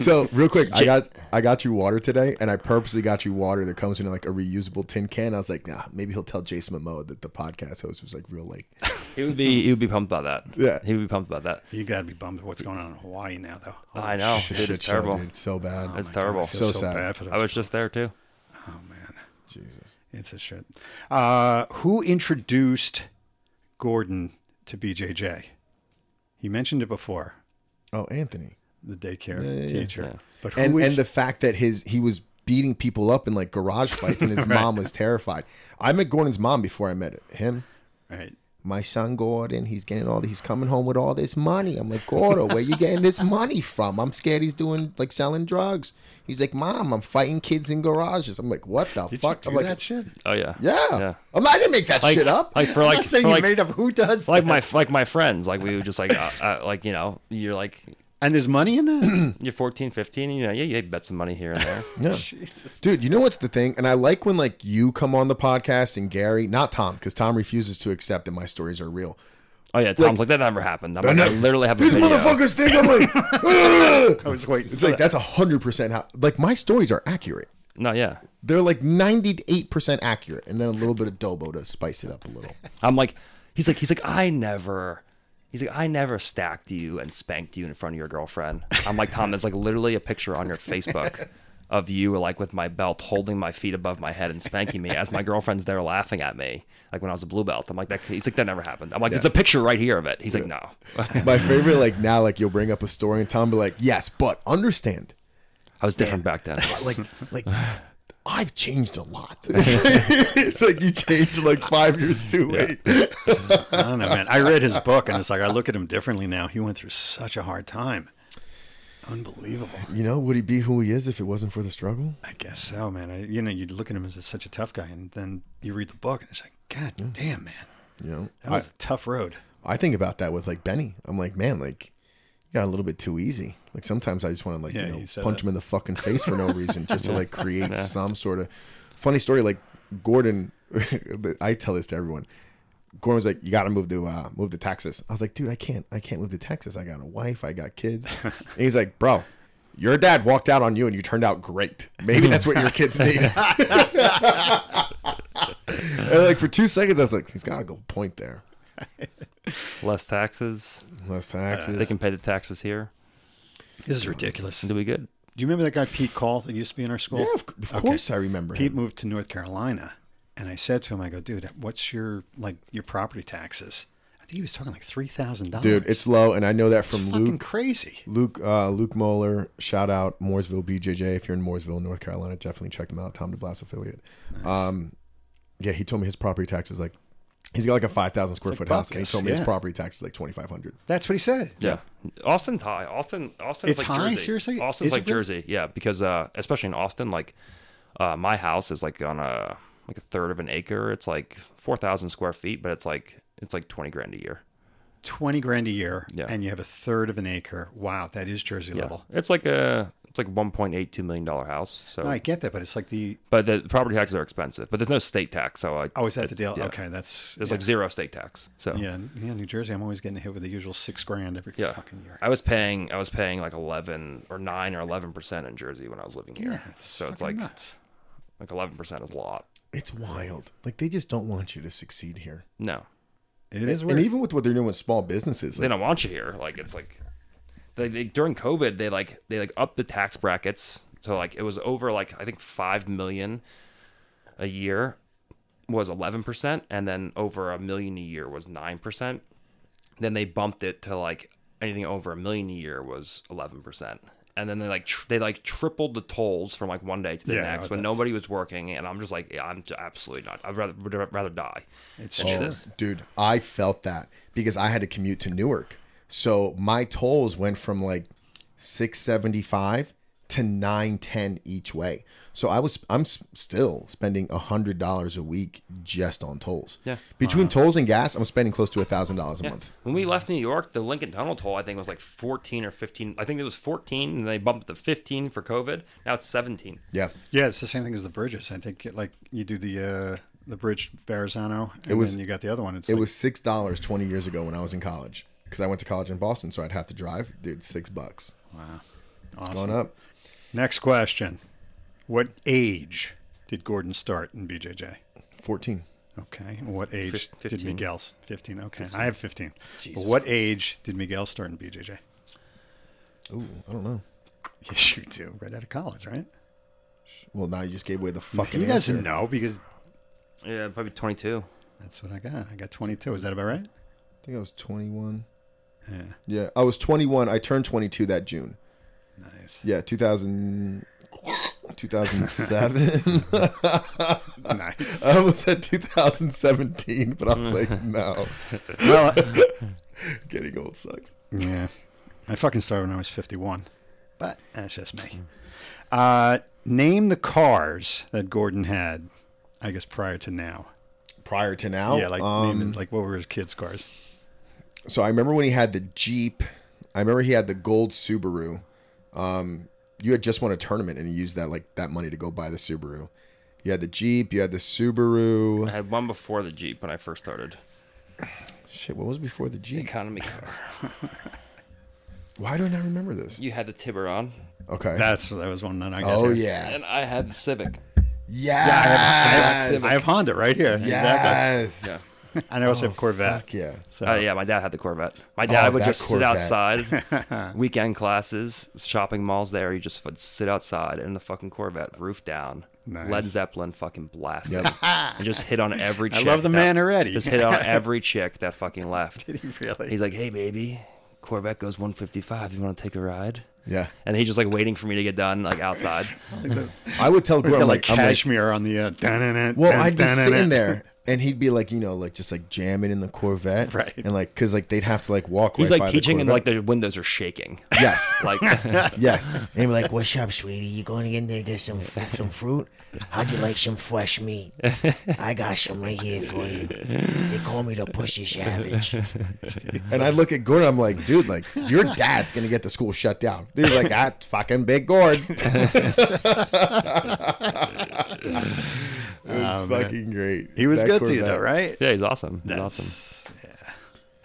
So real quick, I got I got you water today, and I purposely got you water that comes in like a reusable tin can. I was like, nah, maybe he'll tell Jason Momoa that the podcast host was like real like, *laughs* he would be he would be pumped about that. Yeah. he would be pumped about that. You gotta be bummed at what's going on in Hawaii now, though. Holy I know, it's a dude, shit it's show, terrible. dude. It's so bad. It's my God, terrible. I feel So sad. bad for those I was just there too. Oh man, Jesus. it's a shit. Uh, who introduced Gordon to BJJ? He mentioned it before, Oh, Anthony. the daycare Yeah, yeah, yeah. teacher. Yeah. But and is- and the fact that his he was beating people up in like garage fights, and his *laughs* mom was terrified. I met Gordon's mom before I met him. right? My son Gordon, he's getting all. He's coming home with all this money. I'm like, Gordon, where you getting this money from? I'm scared he's doing like selling drugs. He's like, Mom, I'm fighting kids in garages. I'm like, what the Did fuck? you I'm like, that shit? Oh yeah, yeah. yeah. I'm not, I didn't make that Like, shit up. like for I'm like not saying for you like, made up. Who does like that? my like my friends, like we would just like uh, uh, like you know you're like And there's money in that. *clears throat* you're 14, 15, and you know yeah you bet some money here and there. *laughs* Yeah. Jesus. Dude, you know what's the thing? And I like when like you come on the podcast and Gary, not Tom, because Tom refuses to accept that my stories are real. Oh yeah, Tom's like, that never happened. I'm like, no, I literally have a These video. motherfuckers think I'm like, *laughs* *laughs* I was waiting. it's like that's a hundred percent how like my stories are accurate. No, yeah. They're like ninety eight percent accurate, and then a little bit of Dobo to spice it up a little. I'm like, he's like, he's like, I never, he's like, I never stacked you and spanked you in front of your girlfriend. I'm like, Tom, there's like literally a picture on your Facebook of you like with my belt holding my feet above my head and spanking me as my girlfriend's there laughing at me like when I was a blue belt. I'm like, that. He's like, that never happened. I'm like, there's a picture right here of it. He's like, no. *laughs* My favorite, like now, like you'll bring up a story and Tom be like, "Yes, but understand, I was different back then. like, like." I've changed a lot. *laughs* it's like you changed like five years too late. I don't know, man. I read his book, and it's like I look at him differently now. He went through such a hard time. Unbelievable. You know, would he be who he is if it wasn't for the struggle? I guess so, man. I, you know, you look at him as such a tough guy, and then you read the book, and it's like, God damn, man, You know, that was a tough road. I think about that with like Benny. I'm like, man, like got a little bit too easy. Like sometimes I just want to like Yeah, you know punch that. him in the fucking face for no *laughs* reason, just to like create some sort of funny story. Like Gordon, *laughs* I tell this to everyone. Gordon was like, "You got to move to uh, move to Texas." I was like, "Dude, I can't. I can't move to Texas. I got a wife. I got kids." *laughs* and he's like, "Bro." Your dad walked out on you and you turned out great. Maybe that's what your kids need. and like for two seconds, I was like, he's got a good point there. Less taxes. Less taxes. They can pay the taxes here. This is ridiculous. Do we good? Do you remember that guy Pete Call that used to be in our school? Yeah, of, of Okay. course I remember Pete him. moved to North Carolina, and I said to him, "I go, dude, what's your like your property taxes?" I think he was talking like three thousand dollars. Dude, it's low, and I know that from fucking Luke. crazy. Luke, uh, Luke Moeller. Shout out Mooresville BJJ. If you're in Mooresville, North Carolina, definitely check them out. Tom DeBlass affiliate. Um, yeah, he told me his property tax is like he's got like a five thousand square like foot house, and he told me his property tax is like twenty five hundred. That's what he said. Yeah. Austin's high. Austin Austin's It's like high? Jersey. Seriously? Austin's Is it like really? Jersey. Yeah, because uh especially in Austin like uh my house is like on a like a third of an acre. It's like four thousand square feet, but it's like it's like twenty grand a year. Twenty grand a year, Yeah. and you have a third of an acre. Wow, that is Jersey Yeah, level. it's like a it's like a one point eight two million dollar house. So, No, I get that, but it's like the but the property taxes are expensive. But there's no state tax, so like oh, is that the deal? yeah. Okay, that's There's yeah. like zero state tax. So yeah, yeah. New Jersey, I'm always getting hit with the usual six grand every Yeah. fucking year. I was paying I was paying like eleven or nine or eleven percent in Jersey when I was living here. Yeah, it's so it's like nuts. like eleven percent is a lot. It's wild. Like they just don't want you to succeed here. No, It is and even with what they're doing with small businesses, they don't want you here. Like it's like they, they during COVID they like they like upped the tax brackets. So like it was over like I think five million a year was eleven percent, and then over a million a year was nine percent. Then they bumped it to like anything over a million a year was eleven percent. And then they like tr- they like tripled the tolls from like one day to the Yeah, next when that- nobody was working, and I'm just like, yeah, I'm absolutely not. I'd rather would rather die. It's than true. this. dude, I felt that because I had to commute to Newark. So my tolls went from like 675 to 910 each way. So I was I'm s- still spending a $100 a week just on tolls. Yeah. Between tolls and gas, I'm spending close to a $1,000 a month. When we left New York, the Lincoln Tunnel toll I think was like 14 or 15. I think it was 14, and they bumped it to 15 for COVID. Now it's 17. Yeah. Yeah, it's the same thing as the bridges. I think like you do the uh, the bridge Verrazano, and was- then you got the other one. It's It like, was $6 20 years ago when I was in college because I went to college in Boston, so I'd have to drive. Dude, 6 bucks. wow. It's going up. Next question: What age did Gordon start in BJJ? 14. Okay. And what age Fif- did 15. Miguel? s- Fifteen. Okay, I have fifteen. But what age did Miguel start in BJJ? Ooh, I don't know. Yes, you do. Right out of college, right? Well, now you just gave away the fucking he doesn't answer. know because Yeah, probably 22. that's what I got. I got twenty-two. Is that about right? I think I was 21. Yeah. Yeah, I was 21. I turned 22 that June. Nice. Yeah, 2000, 2007. *laughs* nice. I almost said 2017, but I was like, *laughs* no. well, *laughs* Getting old sucks. Yeah. I fucking started when I was 51. But that's just me. Uh, name the cars that Gordon had, I guess, prior to now. Prior to now, yeah, like, um, like what were his kids' cars? So I remember when he had the Jeep. I remember he had the gold Subaru. Um, you had just won a tournament and you used that like that money to go buy the Subaru. You had the Jeep. You had the Subaru. I had one before the Jeep when I first started. Shit, what was before the Jeep? Economy *laughs* car. Why do I not remember this? You had the Tiburon, Okay. That's that was one that I got. oh here. yeah. and I had the Civic. Yes. I have, I have Honda right here. Exactly. Yes. Yeah. *laughs* And I also have Corvette. Fuck yeah. So Uh, yeah, my dad had the Corvette. My dad Oh, would just Corvette. sit outside, *laughs* weekend classes, shopping malls there. He just would sit outside in the fucking Corvette, roof down, Nice. Led Zeppelin fucking blasting, Yep. *laughs* and just hit on every chick. I love the that- man already. Just hit on every chick that fucking left. Did he really? He's like, "Hey, baby, Corvette goes 155. You want to take a ride?" Yeah. And he's just like waiting for me to get done, like outside. I would tell He's got like, like, I'm like, cashmere on the. Uh, well, I'd be sitting there and he'd be like, you know, like just like jamming in the Corvette. *laughs* Right. And like, cause like they'd have to like walk He's right like teaching, and like the windows are shaking. *laughs* yes. *laughs* Like, Yes. And he'd be like, "What's up, sweetie? You going in there to get some some fruit? How'd you like some fresh meat? I got some right here for you. They call me the Pussy Savage. And I look at Gordon, I'm like, dude, like your dad's gonna get the school shut down. He's like, that's fucking big Gord. It was oh, fucking great. He was That good to you, though, right? yeah, he's awesome. He's That's- awesome. Yeah.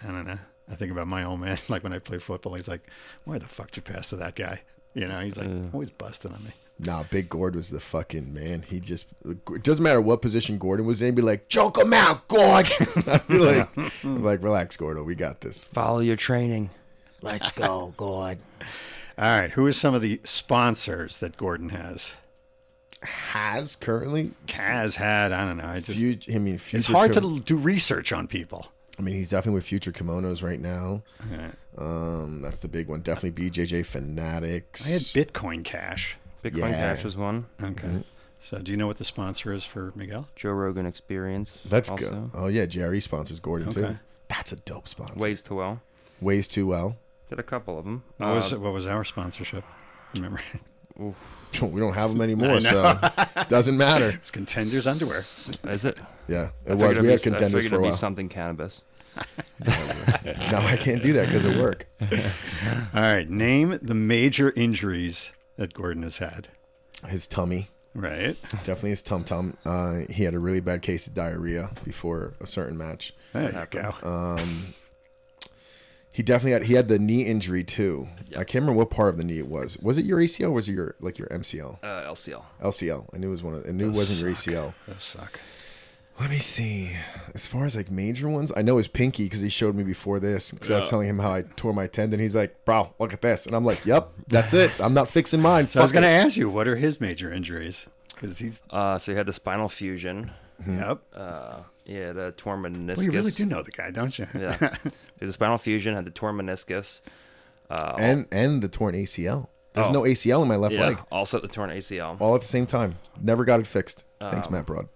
I don't know. I think about my old man. *laughs* Like when I play football, he's like, "Why the fuck did you pass to that guy?" You know, he's like always busting on me. Nah, Big Gord was the fucking man. He just it doesn't matter what position Gordon was in. Be like, choke him out, Gord. *laughs* I'd be like, I'm *laughs* like, relax, Gordo. We got this. Follow your training. Let's go, God. All right, who are some of the sponsors that Gordon has? Has currently, Has had. I don't know. I just. Future, I mean, future it's hard Kim- to do research on people. I mean, he's definitely with Future Kimonos right now. Yeah. Um, that's the big one. Definitely BJJ Fanatics. I had Bitcoin Cash. Bitcoin Yeah. Cash is one. Okay. So, do you know what the sponsor is for Miguel? Joe Rogan Experience. That's also. good. Oh yeah, Jerry sponsors Gordon Okay. too. That's a dope sponsor. Ways to well. Ways too well. Did a couple of them. What was what was our sponsorship? Remember? *laughs* We don't have them *laughs* anymore, so *laughs* doesn't matter. It's contenders underwear. *laughs* Is it? Yeah, it figured was. We be- had I contenders figured for a it'd be while. something cannabis. No, I can't do that because of work. All right, name the major injuries that Gordon has had. His tummy, Right. definitely his tum tum. Uh, he had a really bad case of diarrhea before a certain match. There you go. He definitely had. He had the knee injury too. Yep. I can't remember what part of the knee it was. Was it your ACL? or Was it your like your MCL? Uh, LCL. LCL. I knew it was one. Of, I knew it wasn't your ACL. Those suck. Let me see. As far as like major ones, I know his pinky because he showed me before this. Because I was telling him how I tore my tendon. He's like, "Bro, look at this," and I'm like, "Yep, that's it. I'm not fixing mine." So I was going to it." ask you, what are his major injuries? Because he's. Uh, so he had the spinal fusion. Yep. Uh, yeah, the torn meniscus. well, you really do know the guy, don't you? Yeah, *laughs* he had the spinal fusion. Had the torn meniscus. Uh, and and the torn ACL. There's Oh. no ACL in my left yeah, leg. also the torn ACL. All at the same time. Never got it fixed. Oh. Thanks, Matt Broad.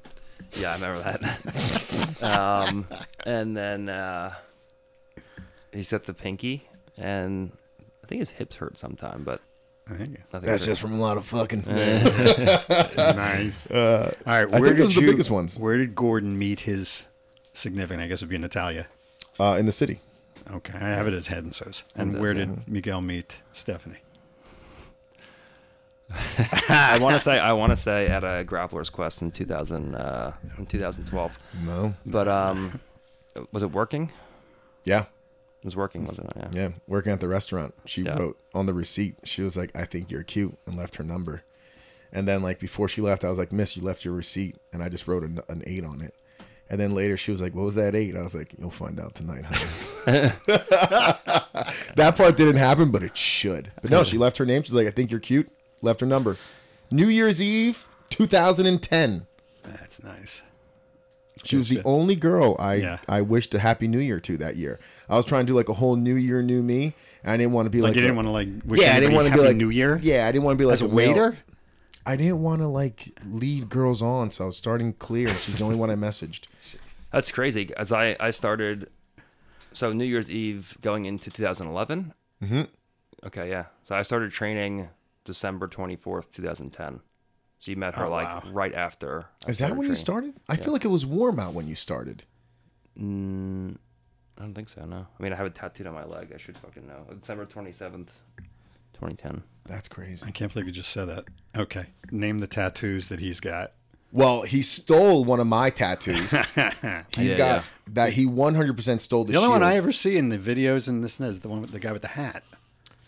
Yeah, I remember that. *laughs* um, and then uh, he set the pinky, and I think his hips hurt sometime, but There you nothing. That's hurt. just from a lot of fucking. *laughs* nice. All right, I where think did those are you, the biggest ones. Where did Gordon meet his significant? I guess it would be Natalia. Uh, in the city. Okay, I have it as head and so's. And Head where and did Miguel meet Stephanie? *laughs* I want to say I want to say at a Grappler's Quest in 2000 uh, in 2012, No. but um, was it working? Yeah. It was working, wasn't it? Yeah. Yeah. Working at the restaurant. She Yeah. wrote on the receipt, she was like, I think you're cute, and left her number. And then, like, before she left, I was like, Miss, you left your receipt. And I just wrote an, an eight on it. And then later, she was like, What was that eight? I was like, You'll find out tonight, honey. *laughs* *laughs* that part didn't happen, but it should. But no, she left her name. She's like, I think you're cute. Left her number. New Year's Eve, 2010. That's nice. She was the only girl I Yeah. I wished a happy new year to that year. I was trying to do like a whole new year, new me. And I didn't want to be Like, like, you didn't a- want to like wish yeah, I didn't want to be like New Year. Yeah, I didn't want to be like As a waiter. I didn't want to like lead girls on, so I was starting clear. She's the only one I messaged. That's crazy. As I I started, so New Year's Eve going into 2011. Mm-hmm. Okay, yeah. So I started training December 24th, 2010. So you met her Oh, like wow. right after. I Is that when you started? I feel like it was warm out when you started. Mm, I don't think so. No. I mean, I have it tattooed on my leg. I should fucking know. December 27th, 2010. That's crazy. I can't believe you just said that. Okay, name the tattoos that he's got. Well, he stole one of my tattoos. *laughs* He's Yeah, got yeah. that. He 100% stole the, The only one. I ever see in the videos and this and that is the one with the guy with the hat.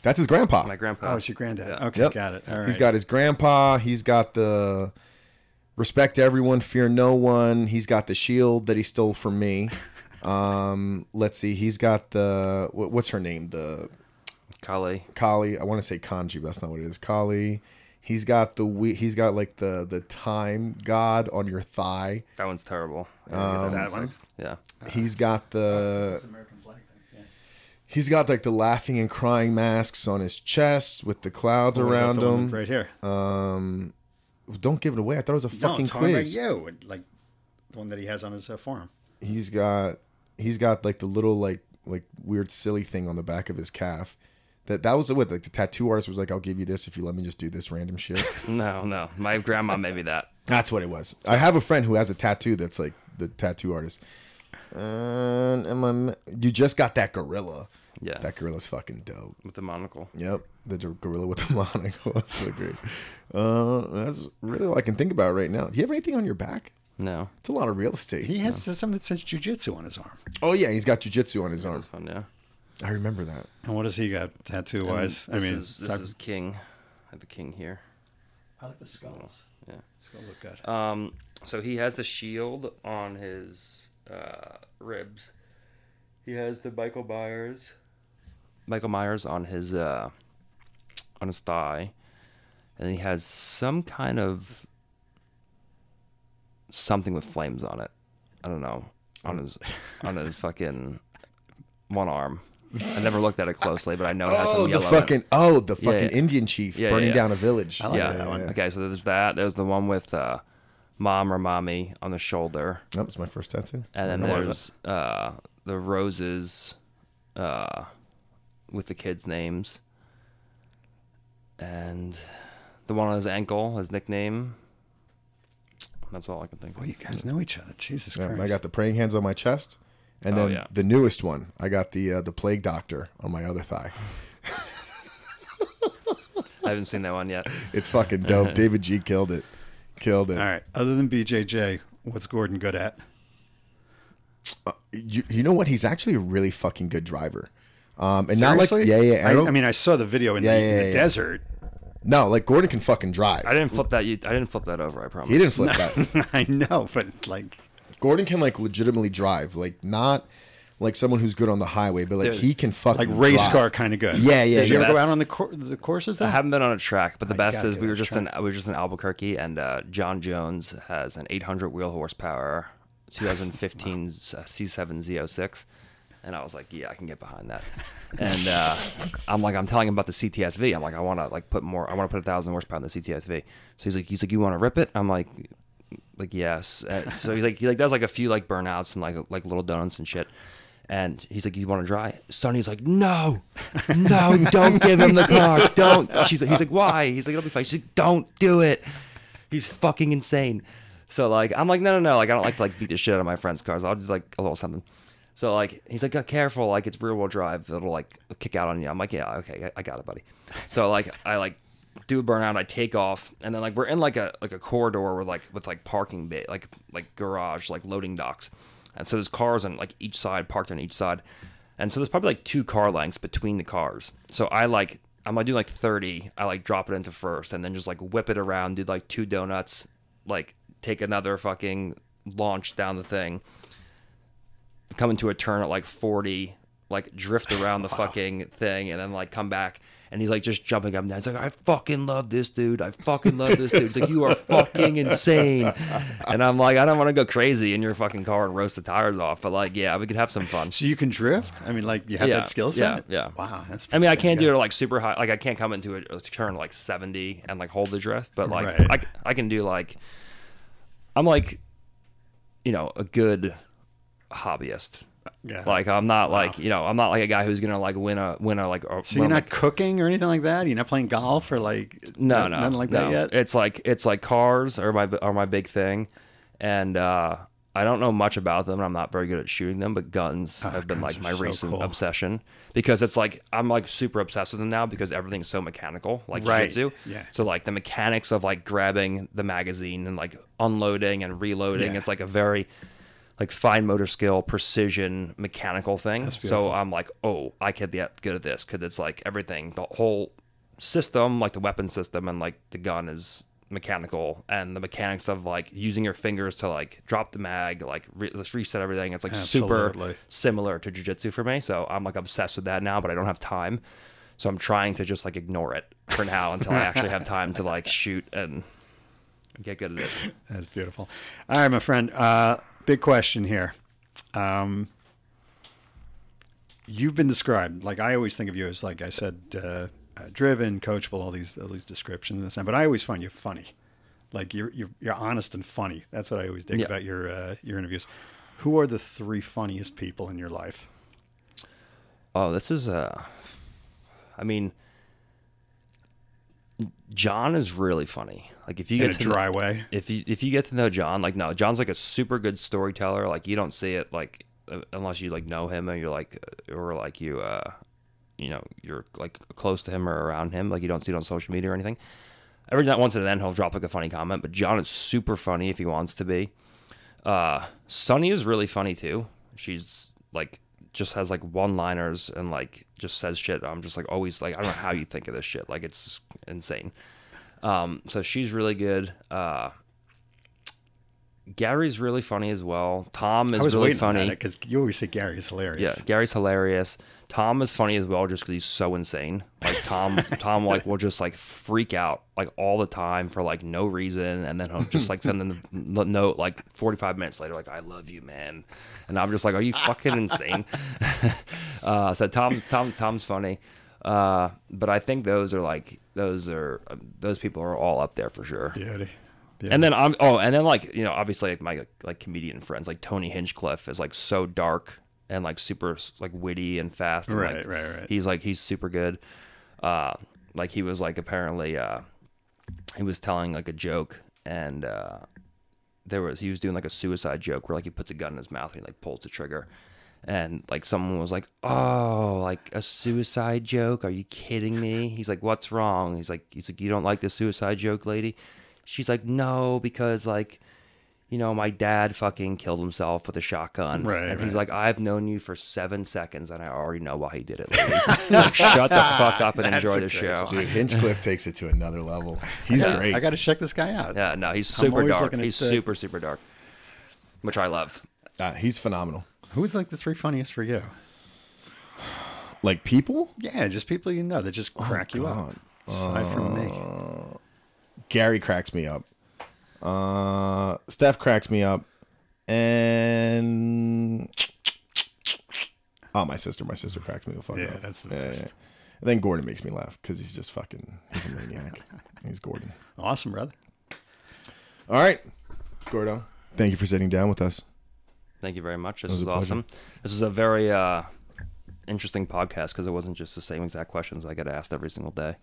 That's his grandpa. My grandpa. Oh, it's your granddad. Yeah. Okay, Yep. got it. All right. He's got his grandpa. He's got the respect everyone, fear no one. He's got the shield that he stole from me. *laughs* Um, let's see. He's got the what's her name? The Kali. Kali. I want to say kanji, but that's not what it is. Kali. He's got the we- he's got like the the time god on your thigh. That one's terrible. Um, That one? Yeah. He's got the American flag he's got like the laughing and crying masks on his chest with the clouds around The him. right here. Um, don't give it away. I thought it was a no, fucking I'm talking quiz. about you, like the one that he has on his uh, forum. he's got he's got like the little like like weird silly thing on the back of his calf. That that was what like the tattoo artist was like. I'll give you this if you let me just do this random shit. *laughs* No, no. My grandma made me that. that's what it was. I have a friend who has a tattoo that's like the tattoo artist. And am I, you just got that gorilla. Yeah. That gorilla's fucking dope. with the monocle. Yep, the gorilla with the *laughs* monocle. That's so great. Uh, that's really all I can think about right now. Do you have anything on your back? No. It's a lot of real estate. He has something that says jujitsu on his arm. Oh yeah, he's got jujitsu on his arm. That's fun, yeah. I remember that. And what does he got tattoo wise? I This mean, is, this talk- is king. I have a king here. I like the skulls. Yeah. Skull look good. Um, so he has the shield on his uh, ribs. He has the Michael Myers. Michael Myers on his uh, on his thigh, and he has some kind of something with flames on it. I don't know on his on his fucking one arm. I never looked at it closely, but I know it has Oh, some the yellow. in it. fucking oh, the fucking yeah. Indian chief Yeah, burning yeah. down a village. I like yeah. that one. Okay, so there's that. There's the one with uh, mom or mommy on the shoulder. That was my first tattoo. And then What was there's uh, the roses uh, with the kids' names. And the one on his ankle, his nickname. That's all I can think Oh, of. you guys know each other. Jesus Yeah, Christ. I got the praying hands on my chest, and Oh, then yeah. the newest one, I got the uh, the plague doctor on my other thigh. I haven't seen that one yet. *laughs* It's fucking dope. *laughs* David G killed it, killed it. All right. Other than BJJ, what's Gordon good at? You, you know what? He's actually a really fucking good driver. Um, and not like yeah, yeah. I, I, I mean, I saw the video in Yeah, the, in the yeah. desert. no, like Gordon can fucking drive. I didn't flip that. I didn't flip that over. I promise. he didn't flip *laughs* that. I know, but like, Gordon can like legitimately drive, like not like someone who's good on the highway, but like Dude, he can fucking like race drive. car kind of good. Yeah, yeah, Did you yeah. ever go out on the cour the courses? I haven't been on a track, but the I best is we were that just in we were just in Albuquerque, and uh, Jon Jones has an 800 wheel horsepower 2015 *laughs* C7 Z06, and I was like, yeah, I can get behind that. And uh, *laughs* I'm like, I'm telling him about the CTSV. I'm like, I want to like put more. I want to put a thousand horsepower in the CTSV. So he's like, he's like, you want to rip it? I'm like. Like yes, Uh, so he's like he like does like a few like burnouts and like like little donuts and shit, and he's like, "You want to try?" Sonny's like, "No, no, don't give him the car. Don't." She's like, "He's like, why?" He's like, "It'll be fine." She's like, "Don't do it. He's fucking insane." So like, I'm like, "No, no, no. Like, I don't like to like beat the shit out of my friends' cars. I'll just like a little something." So like, he's like, "Oh, "Careful, like it's rear wheel drive. It'll like kick out on you." I'm like, "Yeah, okay, I, I got it, buddy." So like, I like do a burnout. I take off, and then like we're in like a like a corridor with like with like parking bay, like like garage, like loading docks, and so there's cars on like each side, parked on each side, and so there's probably like two car lengths between the cars. So I like I'm gonna do like 30. I like drop it into first, and then just like whip it around, do like two donuts, like take another fucking launch down the thing, come into a turn at like 40, like drift around the *laughs* fucking thing, and then like come back. And he's like just jumping up and down. He's like, I fucking love this dude. I fucking love this dude. He's like, you are fucking insane. And I'm like, I don't want to go crazy in your fucking car and roast the tires off. But like, yeah, we could have some fun. So you can drift? I mean, like you have Yeah, that skill set? yeah, yeah. Wow, that's. I mean, I can't good. do it like super high. Like I can't come into a, a uh, turn like 70 and like hold the drift, but like Right. I, I can do like I'm like you know a good hobbyist. Yeah. Like I'm not like you know I'm not like a guy who's gonna like win a win a like. A, so you're not cooking or anything like that? You're not playing golf or like no no- no nothing like no. that yet. It's like it's like cars are my are my big thing, and uh, I don't know much about them. I'm not very good at shooting them, but guns have been guns like my so recent cool. obsession obsession because it's like I'm like super obsessed with them now because everything's so mechanical, like Right. jiu-jitsu. Yeah. So like the mechanics of like grabbing the magazine and like unloading and reloading, Yeah. it's like a very like fine motor skill, precision, mechanical thing. So. I'm like, oh, I could get good at this because it's like everything, the whole system, like the weapon system and like the gun is mechanical and the mechanics of like using your fingers to like drop the mag, like re- let's reset everything. It's like Absolutely. super similar to jujitsu for me. So I'm like obsessed with that now, but I don't have time. So I'm trying to just like ignore it for now until I actually have time to like *laughs* shoot and get good at it. That's beautiful. All right, my friend. Uh, big question here. Um, you've been described like I always think of you as like I said, uh, uh, driven, coachable, all these all these descriptions and stuff. But I always find you funny. Like you're you're you're honest and funny. That's what I always dig Yeah. about your uh, your interviews. Who are the three funniest people in your life? Oh, this is uh I mean Jon is really funny. Like if you In get a to know- dry way. if you if you get to know Jon, like no, Jon's like a super good storyteller. Like you don't see it like uh, unless you like know him and you're like uh, or like you uh you know you're like close to him or around him. Like you don't see it on social media or anything. Every now once and then he'll drop like a funny comment, but Jon is super funny if he wants to be. Uh, Sunny is really funny too. She's like just has like one liners and like just says shit. I'm just like always like I don't know how you think of this shit. Like it's insane. Um, so she's really good. Uh, Gary's really funny as well. Tom is really funny. because you always say Gary's hilarious. Yeah, Gary's hilarious. Tom is funny as well, just because he's so insane. Like Tom, *laughs* Tom like will just like freak out like all the time for like no reason, and then he'll just like send them the note like forty five minutes later, like "I love you, man," and I'm just like, "Are you fucking insane?" *laughs* uh, so Tom, Tom, Tom's funny, uh, but I think those are like those are those people are all up there for sure. Beauty. And then I'm oh, and then like you know, obviously like my like comedian friends like Tony Hinchcliffe is like so dark and like super like witty and fast. And, Right, like, right, right. He's like he's super good. Uh, like he was like apparently uh, he was telling like a joke, and uh, there was he was doing like a suicide joke where like he puts a gun in his mouth and he like pulls the trigger. And like someone was like, "Oh, like a suicide joke? Are you kidding me?" He's like, "What's wrong?" He's like, "He's like, you don't like the suicide joke, lady?" She's like, "No, because like you know, my dad fucking killed himself with a shotgun. Right, And he's right. like, I've known you for seven seconds and I already know why he did it. lady." *laughs* like, shut the fuck up and *laughs* That's enjoy the great show. Dude, Hinchcliffe takes it to another level. He's Yeah, great. I got to check this guy out. Yeah, no, he's super dark. He's the- super, super dark, which I love. Uh, he's phenomenal. Who's like the three funniest for you? Like people, Yeah, just people you know that just crack you up. Aside from me. Gary cracks me up. Uh, Steph cracks me up, and *tsk* oh, my sister, my sister cracks me the fuck Yeah, up. that's the best. And then Gordon makes me laugh because he's just fucking. He's a maniac. *laughs* he's Gordon. Awesome, brother. All right, Gordo. Thank you for sitting down with us. Thank you very much. This was was, awesome. This was a very uh, interesting podcast because it wasn't just the same exact questions I get asked every single day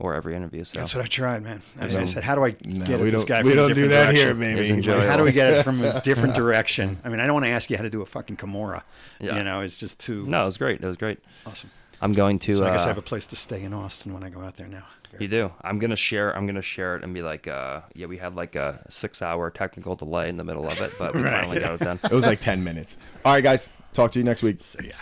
or every interview. So That's what I tried, man. I, I said, how do I No, get at we this don't. guy we from a don't do different that here, direction? baby. It's enjoyable. Like, how do we get it from a *laughs* different direction? I mean, I don't want to ask you how to do a fucking Kimura. Yeah. You know, it's just too no, it was great. It was great. awesome. I'm going to. So I guess uh, I have a place to stay in Austin when I go out there now. You do. I'm gonna share. I'm gonna share it and be like, uh, yeah, we had like a six-hour technical delay in the middle of it, but we *laughs* Right. finally got it done. It was like ten minutes. All right, guys. Talk to you next week. So yeah.